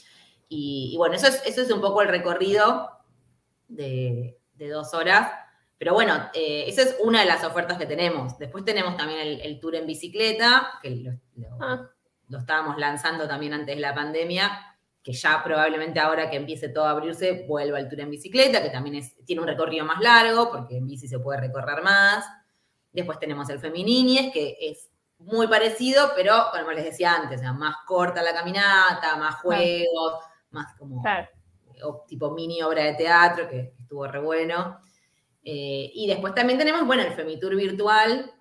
Y, bueno, eso es, eso es un poco el recorrido de, dos horas. Pero bueno, eh, esa es una de las ofertas que tenemos. Después tenemos también el, tour en bicicleta, que ah. lo, estábamos lanzando también antes de la pandemia, que ya probablemente ahora que empiece todo a abrirse, vuelva el tour en bicicleta, que también es, tiene un recorrido más largo, porque en bici se puede recorrer más. Después tenemos el Femininies, que es muy parecido, pero como les decía antes, más corta la caminata, más juegos, más como tipo mini obra de teatro, que, estuvo re bueno. Eh, y después también tenemos, bueno, el Femitur virtual,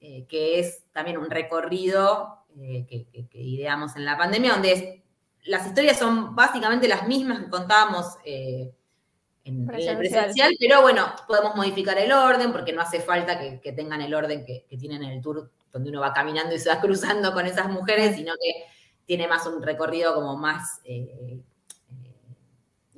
eh, que es también un recorrido eh, que, ideamos en la pandemia, donde las historias son básicamente las mismas que contábamos en, el presencial, pero bueno, podemos modificar el orden porque no hace falta que, tengan el orden que, tienen en el tour donde uno va caminando y se va cruzando con esas mujeres, sino que tiene más un recorrido como más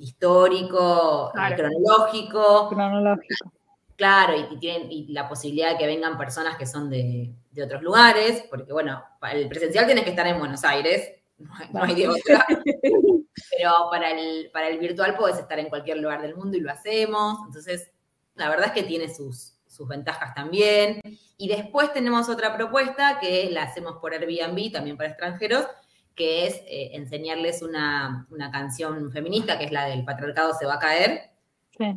histórico, eh, cronológico. Cronológico. Claro, y, tienen la posibilidad de que vengan personas que son de, otros lugares, porque bueno, el presencial tiene que estar en Buenos Aires, no hay, de otra. Pero para el, para el virtual puedes estar en cualquier lugar del mundo y lo hacemos. Entonces, la verdad es que tiene sus, sus ventajas también. Y después tenemos otra propuesta que la hacemos por Airbnb, también para extranjeros, que es eh, enseñarles una, canción feminista, que es la del patriarcado se va a caer,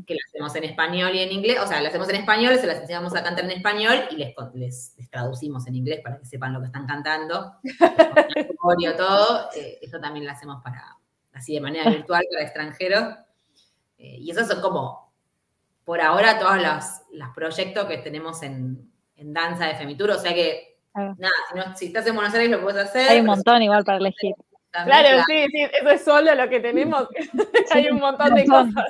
que la hacemos en español y en inglés, o sea, la hacemos en español, se las enseñamos a cantar en español y les, les, traducimos en inglés para que sepan lo que están cantando, todo, eh, eso también lo hacemos para, así de manera virtual para extranjeros. Eh, y esos son como por ahora todos los, proyectos que tenemos en, danza de Femitur, o sea que, nada, si, estás en Buenos Aires lo puedes hacer. Hay un montón igual para elegir. claro, sí, sí, eso es solo lo que tenemos. Hay un montón de cosas.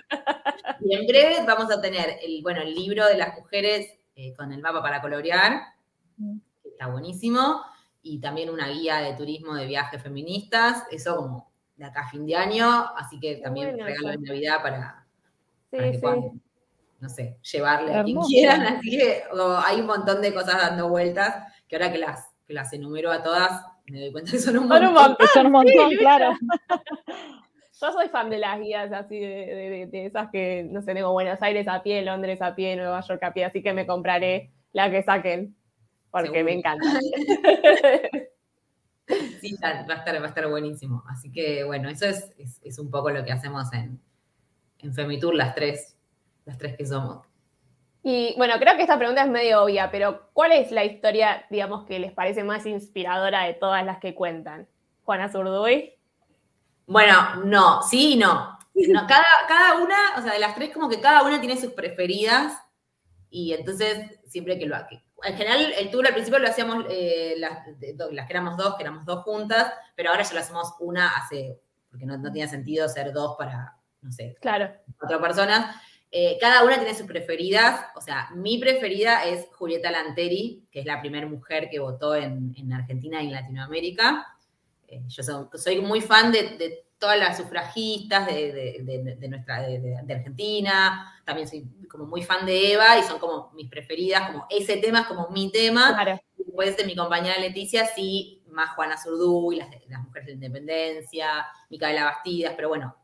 Y en breve vamos a tener el, bueno, el libro de las mujeres eh, con el mapa para colorear, mm. que está buenísimo, y también una guía de turismo de viajes feministas, eso como de acá a fin de año, así que también regalo de Navidad para, que puedan no sé, llevarle a quien quieran. Así que hay un montón de cosas dando vueltas que ahora que las, que las enumero a todas, me doy cuenta que son un montón. Son un montón, claro. Yo soy fan de las guías así, de, esas que, no sé, tengo Buenos Aires a pie, Londres a pie, Nueva York a pie, así que me compraré la que saquen, porque me encanta. sí, va a, estar, va a estar buenísimo. Así que, bueno, eso es, es, un poco lo que hacemos en, en Femitour, las tres, las tres que somos. Y bueno, creo que esta pregunta es medio obvia, pero ¿cuál es la historia, digamos, que les parece más inspiradora de todas las que cuentan? Juana Zurduy. Bueno, no, sí y no. cada, cada, una, o sea, de las tres, como que cada una tiene sus preferidas. Y entonces, siempre que lo En general, el tour al principio lo hacíamos eh, las, las, que éramos dos, que éramos dos juntas, pero ahora ya lo hacemos una hace. Porque no, no tenía sentido ser dos para, no sé, claro. cuatro personas. Eh, cada una tiene sus preferidas. O sea, mi preferida es Julieta Lanteri, que es la primera mujer que votó en, en Argentina y en Latinoamérica. Eh, yo soy, muy fan de, todas las sufragistas de, nuestra, de, Argentina, también soy como muy fan de Eva y son como mis preferidas, como ese tema es como mi tema. Después de mi compañera Leticia, sí, más Juana Zurduy, las, las mujeres de la independencia, Micaela Bastidas, pero bueno,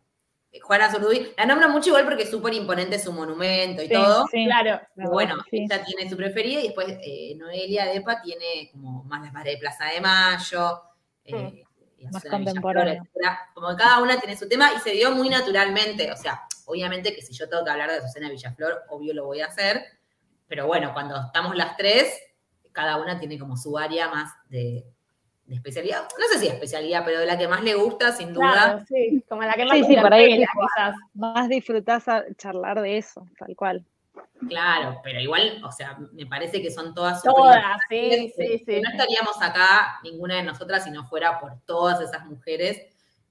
Juana Zurduy, la nombro mucho igual porque es súper imponente su monumento y todo. claro. Bueno, ella tiene su preferida y después eh, Noelia Depa tiene como más las madres de Plaza de Mayo. Eh, más contemporáneo. Como cada una tiene su tema y se dio muy naturalmente. O sea, obviamente que si yo tengo que hablar de Azucena Villaflor, obvio lo voy a hacer. Pero bueno, cuando estamos las tres, cada una tiene como su área más de, especialidad. No sé si especialidad, pero de la que más le gusta, sin duda. Claro, sí, como la que más sí, sí, para ahí Más disfrutás charlar de eso, tal cual. Claro, pero igual, o sea, me parece que son todas Todas, sí, sí, sí. No estaríamos acá, ninguna de nosotras, si no fuera por todas esas mujeres.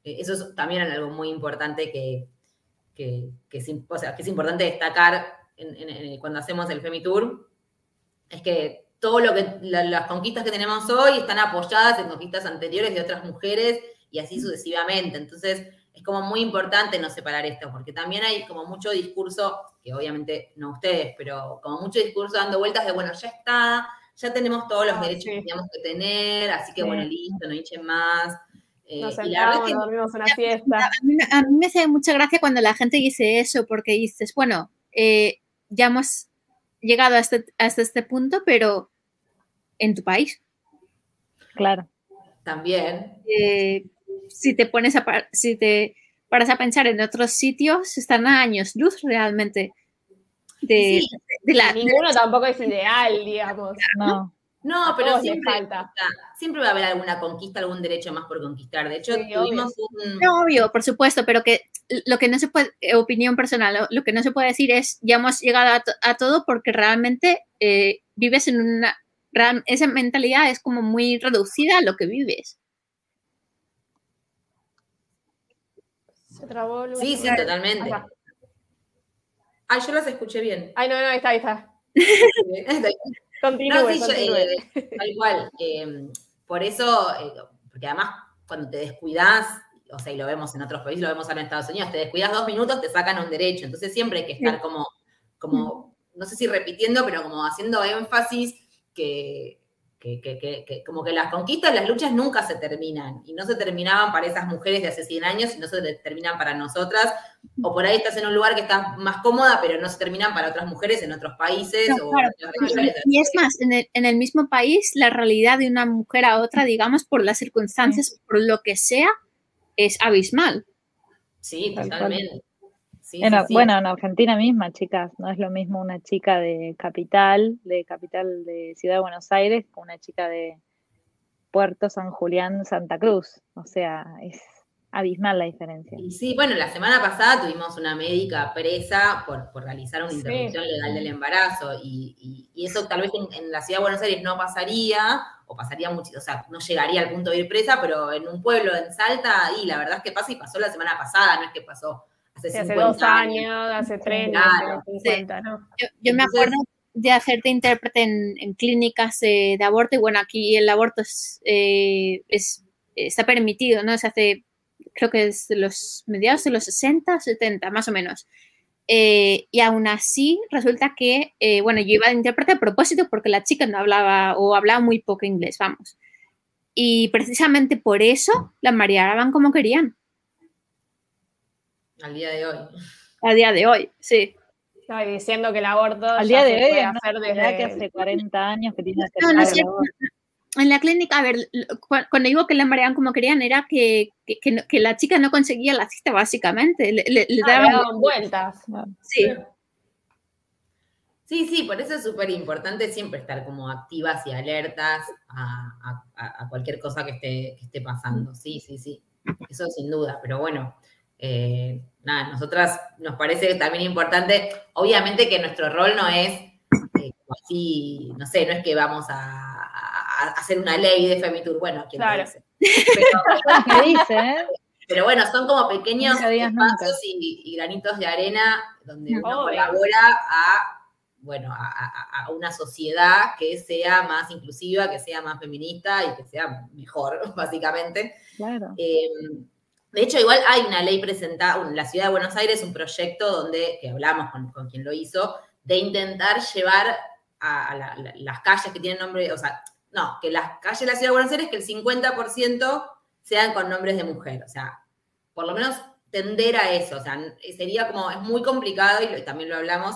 Eh, eso es también algo muy importante que, que, es, o sea, que es importante destacar cuando hacemos el Femitour. Es que todo lo que, las conquistas que tenemos hoy están apoyadas en conquistas anteriores de otras mujeres y así sucesivamente. Entonces, es como muy importante no separar esto, porque también hay como mucho discurso, que obviamente no ustedes, pero como mucho discurso dando vueltas de, bueno, ya está, ya tenemos todos los ah, derechos que teníamos que tener, así que bueno, listo, no hinchen más. Eh, Nos sentamos, dormimos una fiesta. A mí, me hace mucha gracia cuando la gente dice eso, porque dices, bueno, eh, ya hemos llegado hasta, hasta este punto, pero en tu país. Claro. También. Eh, si te pones a, si te paras a pensar en otros sitios, están a años luz realmente. De, la, Ninguno tampoco es ideal, digamos. No. No, pero siempre, falta. siempre va a haber alguna conquista, algún derecho más por conquistar. De hecho, tuvimos un... obvio, por supuesto, pero que lo que no se puede, eh, opinión personal, lo, que no se puede decir es, ya hemos llegado a, todo porque realmente eh, vives en una, esa mentalidad es como muy reducida a lo que vives. Sí, sí, totalmente. Ay, yo las escuché bien. Ay, no, no, está, ahí está. continúe, no, sí, eh, tal cual. Em, por eso, eh, porque además cuando te descuidas, o sea, y lo vemos en otros países, lo vemos ahora en Estados Unidos, te descuidas dos minutos, te sacan un derecho. Entonces siempre hay que estar como, como, no sé si repitiendo, pero como haciendo énfasis que, que, como que las conquistas, las luchas nunca se terminan y no se terminaban para esas mujeres de hace 100 años y no se terminan para nosotras. O por ahí estás en un lugar que estás más cómoda, pero no se terminan para otras mujeres en otros países. y es más, en el, en el, mismo país, la realidad de una mujer a otra, digamos, por las circunstancias, por lo que sea, es abismal. Sí, totalmente. Bueno, en Argentina misma, chicas, no es lo mismo una chica de capital, de capital de Ciudad de Buenos Aires, que una chica de Puerto San Julián, Santa Cruz. O sea, es abismal la diferencia. Y sí, bueno, la semana pasada tuvimos una médica presa por, realizar una interrupción legal del embarazo y, eso tal vez en, la ciudad de Buenos Aires no pasaría o pasaría mucho, o sea, no llegaría al punto de ir presa, pero en un pueblo en Salta, y la verdad es que pasa y pasó la semana pasada, no es que pasó hace, dos años, hace tres, hace 50, ¿no? Yo, me acuerdo de hacerte intérprete en, clínicas de aborto y bueno, aquí el aborto es, eh, es, está permitido, ¿no? Se hace, creo que es de los mediados de los 60, 70, más o menos. Eh, y aún así, resulta que, eh, bueno, yo iba a intérprete a propósito porque la chica no hablaba o hablaba muy poco inglés, vamos. Y precisamente por eso la mareaban como querían. Al día de hoy. A día de hoy, sí. Estoy diciendo que el aborto Al ya día se de hoy, puede ¿no? hacer ¿Verdad desde... que hace 40 años que tiene que No, no hacer sé. En la clínica, a ver, cu- cuando digo que la mareaban como querían, era que, que, que no- que la chica no conseguía la cita, básicamente. Le, le- le Ah, le daban- vueltas. sí. Sí, sí, por eso es súper importante siempre estar como activas y alertas a, a- a- a cualquier cosa que esté, que esté pasando. Sí, sí, sí. Eso sin duda. Pero bueno, eh, nada, nosotras nos parece también importante, obviamente que nuestro rol no es eh, así, no sé, no es que vamos a, hacer una ley de Femitur, bueno, quién Claro. dice. Pero, ¿Qué dice, eh? pero bueno, son como pequeños espacios y, y granitos de arena donde uno Obvio. colabora a, bueno, a, a- a una sociedad que sea más inclusiva, que sea más feminista y que sea mejor, básicamente. Claro. Eh, de hecho, igual hay una ley presentada en la ciudad de Buenos Aires, un proyecto donde, que hablamos con, con quien lo hizo, de intentar llevar a, la- la- las calles que tienen nombre, o sea, no, que las calles de la ciudad de Buenos Aires, que el 50% sean con nombres de mujer, o sea, por lo menos tender a eso, o sea, sería como, es muy complicado y lo- también lo hablamos,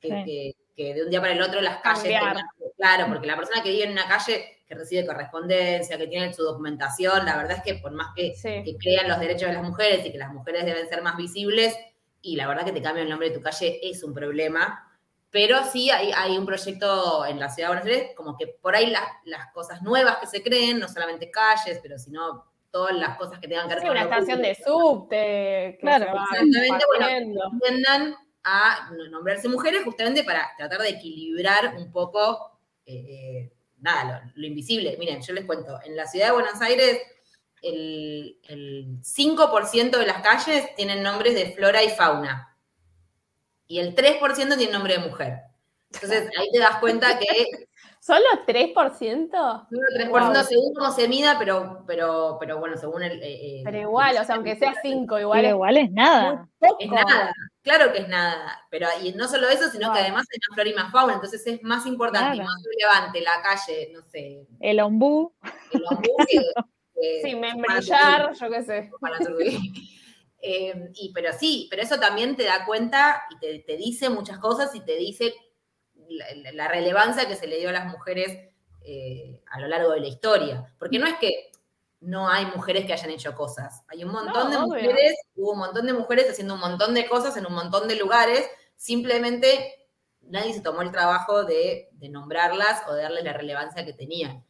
que, Sí. que- que de un día para el otro las calles tengan- claro, porque la persona que vive en una calle que recibe correspondencia, que tiene su documentación, la verdad es que por más que, Sí. que crean los derechos de las mujeres y que las mujeres deben ser más visibles, y la verdad que te cambia el nombre de tu calle es un problema, pero sí hay, hay un proyecto en la ciudad de Buenos Aires, como que por ahí la- las cosas nuevas que se creen, no solamente calles, pero sino todas las cosas que tengan que ver Sí, con una estación de subte Claro, exactamente, bueno, tiendan a nombrarse mujeres justamente para tratar de equilibrar un poco, eh, nada, lo, lo invisible. Miren, yo les cuento, en la ciudad de Buenos Aires el, el 5% de las calles tienen nombres de flora y fauna y el 3% tiene nombre de mujer. Entonces ahí te das cuenta que ¿Solo 3%? solo 3% Wow. según cómo se mida, pero, pero, pero bueno, según el... eh, eh, Pero igual, o sea, aunque sea 5, igual Pero es igual es nada. Es nada, claro que es nada. Pero y no solo eso, sino que además hay más flora y más fauna. Entonces es más importante y Claro. más relevante la calle, no sé, El ombú, el ombú que, que Sí, membrillar, yo qué sé. Eh, y, pero sí, pero eso también te da cuenta y te, te dice muchas cosas y te dice la, relevancia que se le dio a las mujeres eh, a lo largo de la historia. Porque no es que no hay mujeres que hayan hecho cosas. Hay un montón No, de obvio. mujeres, hubo un montón de mujeres haciendo un montón de cosas en un montón de lugares, simplemente nadie se tomó el trabajo de, de nombrarlas o de darles la relevancia que tenían.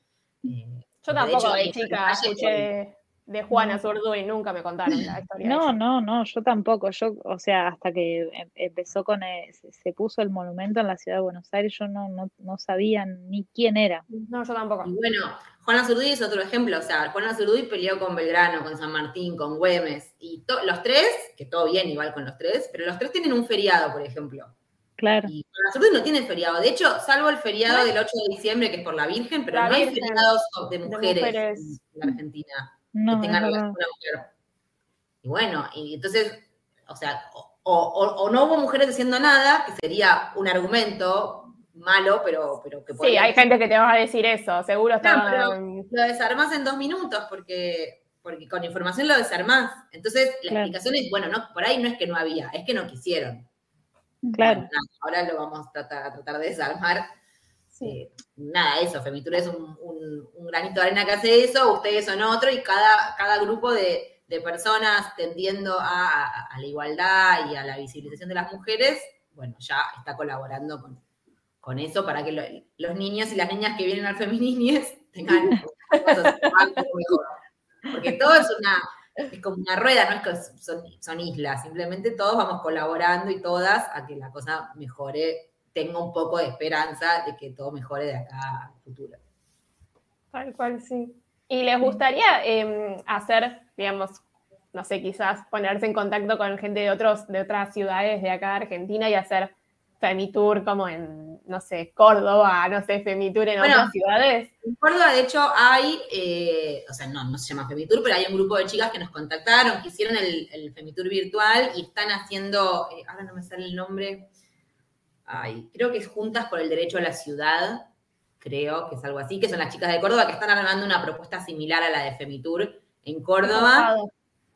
Eh, Yo de tampoco hecho, de chica la calle, escuché de, Juana Zurduy, nunca me contaron la historia. No, no, no, yo tampoco. Yo, o sea, hasta que em- empezó con, eh, se, puso el monumento en la ciudad de Buenos Aires, yo no, no, no sabía ni quién era. No, yo tampoco. Y bueno, Juana Zurduy es otro ejemplo, o sea, Juana Zurduy peleó con Belgrano, con San Martín, con Güemes, y to- los tres, que todo bien igual con los tres, pero los tres tienen un feriado, por ejemplo. Claro. Y Juana Zurduy no tiene feriado, de hecho, salvo el feriado del 8 de diciembre, que es por la Virgen, pero La no hay feriados de mujeres, mujeres. en la Argentina No, que verdad. relación con una mujer. Y bueno, y entonces, o sea, o, o- o no hubo mujeres haciendo nada, que sería un argumento malo, pero, pero que Sí, hay gente que te va a decir eso, seguro Claro, estaban... lo desarmás en dos minutos porque, porque con información lo desarmás. Entonces, la Claro. explicación es, bueno, no, por ahí no es que no había, es que no quisieron. Claro. Bueno, ahora lo vamos a tratar, a tratar de desarmar. Sí. Eh, nada, eso, Femitura es un, un- un granito de arena que hace eso, ustedes son otro, y cada, cada grupo de, de personas tendiendo a, a- a la igualdad y a la visibilización de las mujeres, bueno, ya está colaborando con, con eso para que lo- los niños y las niñas que vienen al Feminiñez tengan cosas mejor. Porque todo es una, es como una rueda, no es que son, son islas, simplemente todos vamos colaborando y todas a que la cosa mejore, tenga un poco de esperanza de que todo mejore de acá al futuro. Tal cual, sí. ¿Y les gustaría eh, hacer, digamos, no sé, quizás ponerse en contacto con gente de, otros, de otras ciudades de acá, Argentina, y hacer Femitour como en, no sé, Córdoba, no sé, Femitour en otras ciudades? En Córdoba, de hecho, hay, eh, o sea, no, no se llama Femitour, pero hay un grupo de chicas que nos contactaron, que hicieron el, el Femitour virtual y están haciendo, eh, ahora no me sale el nombre, ay, creo que es Juntas por el Derecho a la Ciudad, creo que es algo así, que son las chicas de Córdoba que están armando una propuesta similar a la de Femitour en Córdoba.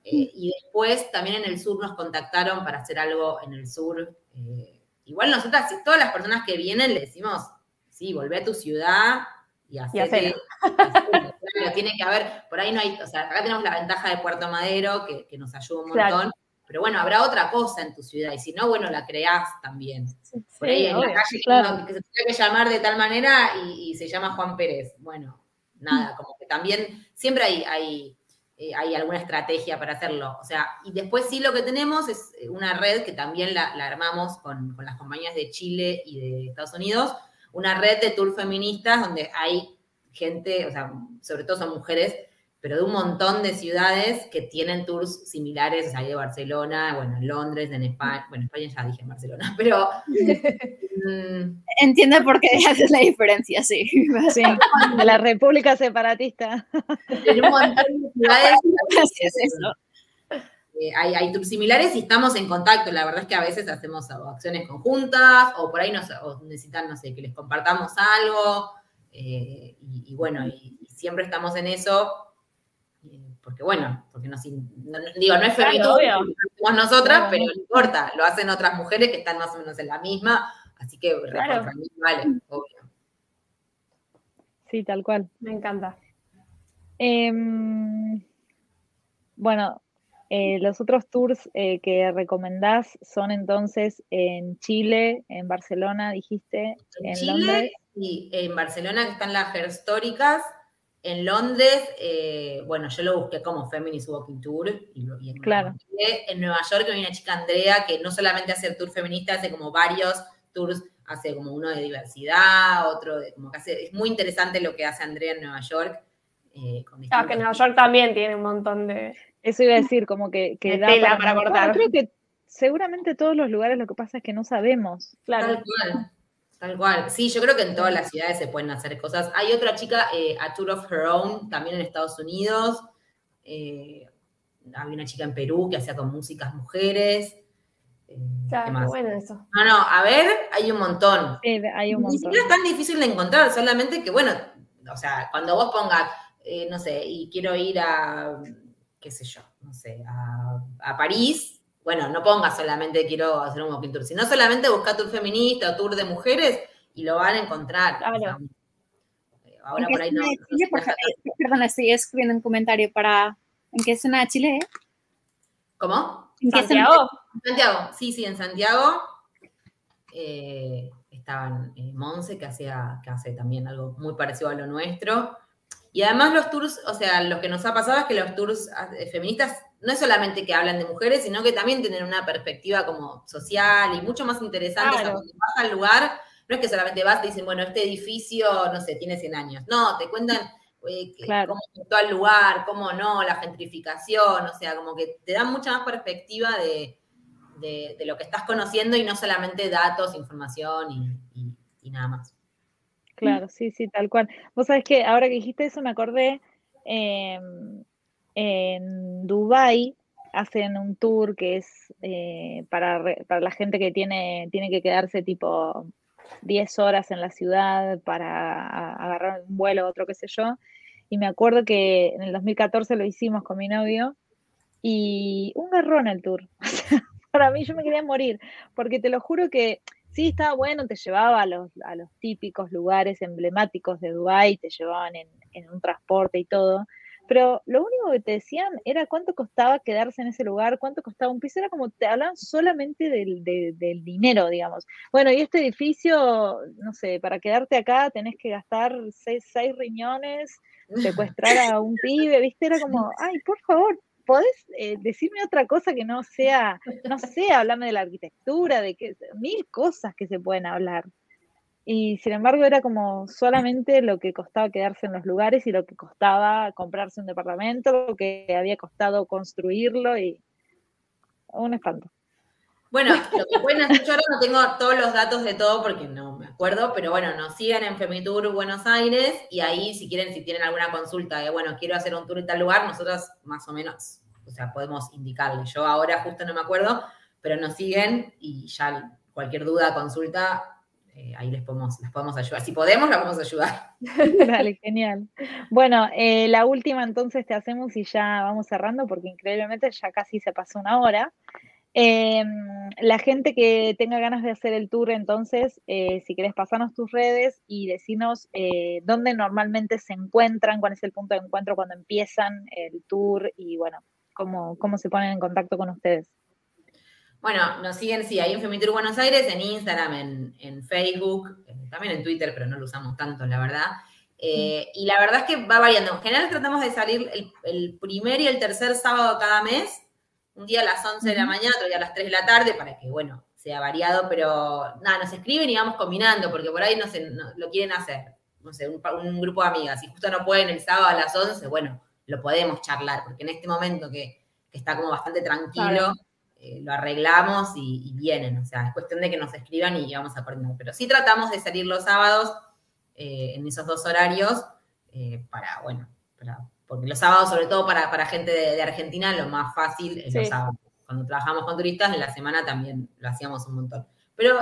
Eh, y después también en el sur nos contactaron para hacer algo en el sur. Eh, igual nosotras, todas las personas que vienen le decimos, sí, volvé a tu ciudad y hacete. tiene que haber, por ahí no hay, o sea, acá tenemos la ventaja de Puerto Madero, que, nos ayuda un montón. Pero bueno, habrá otra cosa en tu ciudad, y si no, bueno, la creás también. por ahí en la calle que se tiene que llamar de tal manera y, se llama Juan Pérez. Bueno, nada, como que también siempre hay, hay eh, hay alguna estrategia para hacerlo. O sea, y después sí lo que tenemos es eh, una red que también la, armamos con, las compañías de Chile y de Estados Unidos, una red de tour feministas donde hay gente, o sea, sobre todo son mujeres pero de un montón de ciudades que tienen tours similares, o sea, de Barcelona, bueno, en Londres, en España, bueno, en España ya dije en Barcelona, pero... Mm, Entiende por qué haces la diferencia, sí. Sí, de la República Separatista. En un montón de ciudades... es eso. Eh, hay, hay, tours similares y estamos en contacto. La verdad es que a veces hacemos acciones conjuntas o por ahí nos, necesitan, no sé, que les compartamos algo. Eh, y, bueno, y siempre estamos en eso porque bueno, porque no, digo, no es femito, somos nosotras, pero no importa, lo hacen otras mujeres que están más o menos en la misma, así que claro. vale, obvio. Sí, tal cual. Me encanta. Em, bueno, eh, los otros tours eh, que recomendás son entonces en Chile, en Barcelona, dijiste, en, Chile Londres. y en Barcelona que están las históricas en Londres, eh, bueno, yo lo busqué como Feminist Walking Tour. Y, en, claro. en Nueva York hay una chica Andrea que no solamente hace el tour feminista, hace como varios tours, hace como uno de diversidad, otro de como que hace, es muy interesante lo que hace Andrea en Nueva York. Eh, claro, que Nueva York también tiene un montón de... Eso iba a decir, como que, que da tela para, cortar. creo que seguramente todos los lugares lo que pasa es que no sabemos. Claro. Tal cual. Sí, yo creo que en todas las ciudades se pueden hacer cosas. Hay otra chica, eh, A Tour of Her Own, también en Estados Unidos. Eh, había una chica en Perú que hacía con músicas mujeres. Eh, claro, bueno eso. No, no, a ver, hay un montón. Sí, hay un montón. Ni siquiera es tan difícil de encontrar, solamente que, bueno, o sea, cuando vos pongas, no sé, y quiero ir a, qué sé yo, no sé, a, a París, bueno, no pongas solamente quiero hacer un walking tour, sino solamente busca tour feminista o tour de mujeres y lo van a encontrar. Claro. Eh, ahora por ahí no. perdón, estoy escribiendo un comentario para. ¿En qué zona de Chile? ¿Cómo? ¿En Santiago? En Santiago, sí, sí, en Santiago. Eh, estaban eh, Monse, que, hacía, que hace también algo muy parecido a lo nuestro. Y además los tours, o sea, lo que nos ha pasado es que los tours eh, feministas no es solamente que hablan de mujeres, sino que también tienen una perspectiva como social y mucho más interesante. cuando vas al lugar, no es que solamente vas y dicen, bueno, este edificio, no sé, tiene 100 años. No, te cuentan eh, cómo afectó al lugar, cómo no, la gentrificación, o sea, como que te dan mucha más perspectiva de, lo que estás conociendo y no solamente datos, información y nada más. Claro, sí, sí, tal cual. Vos sabés que ahora que dijiste eso me acordé, em, en Dubai hacen un tour que es eh, para, para la gente que tiene, tiene que quedarse tipo 10 horas en la ciudad para agarrar un vuelo, otro qué sé yo. Y me acuerdo que en el 2014 lo hicimos con mi novio y un garrón el tour. para mí yo me quería morir, porque te lo juro que sí, estaba bueno, te llevaba a los, a los típicos lugares emblemáticos de Dubái, te llevaban en, un transporte y todo, pero lo único que te decían era cuánto costaba quedarse en ese lugar, cuánto costaba un piso, era como te hablan solamente del, del dinero, digamos. Bueno, y este edificio, no sé, para quedarte acá tenés que gastar seis, seis riñones, secuestrar a un pibe, ¿viste? Era como, ay, por favor, ¿podés eh, decirme otra cosa que no sea, no sé, hablarme de la arquitectura, de que mil cosas que se pueden hablar? Y sin embargo era como solamente lo que costaba quedarse en los lugares y lo que costaba comprarse un departamento, lo que había costado construirlo y un espanto. Bueno, lo que pueden hacer, yo ahora no tengo todos los datos de todo porque no me acuerdo, pero bueno, nos siguen en Femitour Buenos Aires y ahí si quieren, si tienen alguna consulta de, bueno, quiero hacer un tour en tal lugar, nosotros más o menos, o sea, podemos indicarle. Yo ahora justo no me acuerdo, pero nos siguen y ya cualquier duda, consulta, eh, ahí les podemos, las podemos ayudar. Si podemos, las vamos a ayudar. Dale, genial. Bueno, eh, la última entonces te hacemos y ya vamos cerrando porque increíblemente ya casi se pasó una hora. Em, la gente que tenga ganas de hacer el tour, entonces, eh, si querés pasarnos tus redes y decirnos dónde normalmente se encuentran, cuál es el punto de encuentro cuando empiezan el tour y bueno, cómo, cómo se ponen en contacto con ustedes. Bueno, nos siguen, sí, ahí en Femitur Buenos Aires, en Instagram, en, Facebook, también en Twitter, pero no lo usamos tanto, la verdad. Eh, y la verdad es que va variando. En general tratamos de salir el, primer y el tercer sábado cada mes, un día a las 11 de la mañana, otro día a las 3 de la tarde, para que, bueno, sea variado, pero nada, nos escriben y vamos combinando, porque por ahí no, sé, lo quieren hacer, no sé, un, grupo de amigas. Si justo no pueden el sábado a las 11, bueno, lo podemos charlar, porque en este momento que, está como bastante tranquilo. Eh, lo arreglamos y, vienen. O sea, es cuestión de que nos escriban y vamos a coordinar. Pero sí tratamos de salir los sábados eh, en esos dos horarios eh, para, bueno, porque los sábados, sobre todo para, gente de, Argentina, lo más fácil es los sábados. Cuando trabajamos con turistas, en la semana también lo hacíamos un montón. Pero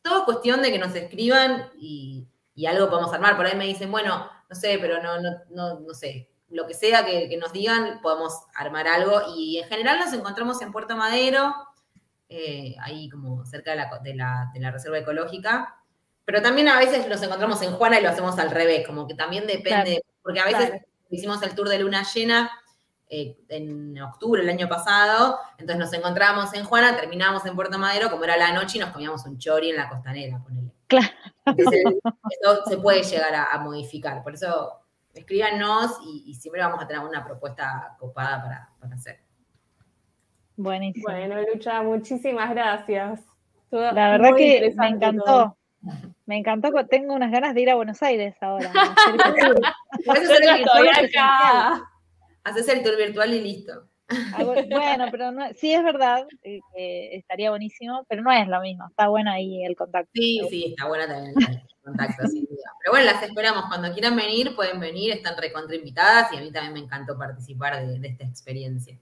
todo es cuestión de que nos escriban y, algo podemos armar. Por ahí me dicen, bueno, no sé, pero no, no, no, no sé, lo que sea que, nos digan, podemos armar algo. Y en general nos encontramos en Puerto Madero, eh, ahí como cerca de la, de, la, reserva ecológica. Pero también a veces nos encontramos en Juana y lo hacemos al revés, como que también depende, porque a veces hicimos el tour de luna llena eh, en octubre el año pasado, entonces nos encontramos en Juana, terminamos en Puerto Madero, como era la noche, y nos comíamos un chori en la costanera, ponele. Claro. eso se puede llegar a modificar, por eso escríbanos y, siempre vamos a tener una propuesta copada para, hacer. Buenísimo. Bueno, Lucha, muchísimas gracias. la verdad que me encantó. Me encantó, tengo unas ganas de ir a Buenos Aires ahora. Haces el tour virtual y listo. Bueno, pero no, sí es verdad que estaría buenísimo, pero no es lo mismo. Está bueno ahí el contacto. Sí, sí, está bueno también contacto, sin duda. Pero bueno, las esperamos. Cuando quieran venir, pueden venir, están recontra invitadas y a mí también me encantó participar de, esta experiencia.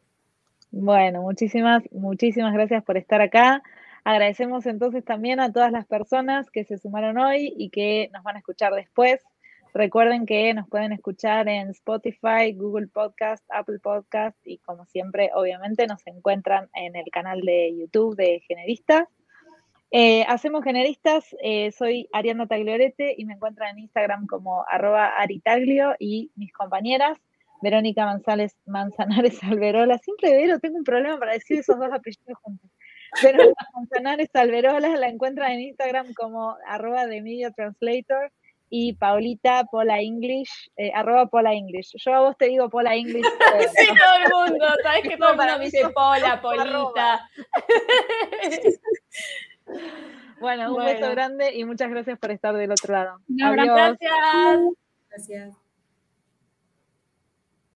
Bueno, muchísimas, muchísimas gracias por estar acá. Agradecemos entonces también a todas las personas que se sumaron hoy y que nos van a escuchar después. Recuerden que nos pueden escuchar en Spotify, Google Podcast, Apple Podcast y como siempre, obviamente, nos encuentran en el canal de YouTube de Generistas. Eh, hacemos generistas, eh, soy Ariana Tagliorete y me encuentran en Instagram como arroba aritaglio y mis compañeras, Verónica Manzales, Manzanares Alberola, siempre veo, tengo un problema para decir esos dos apellidos juntos. Verónica Manzanares Alberola la encuentran en Instagram como arroba de Media Translator y Paulita Pola English, eh, arroba Pola English. Yo a vos te digo Pola English. sí, todo el mundo, sabes que todo el mundo me dice Pola, Polita. Bueno, un beso grande y muchas gracias por estar del otro lado. Gracias. Gracias.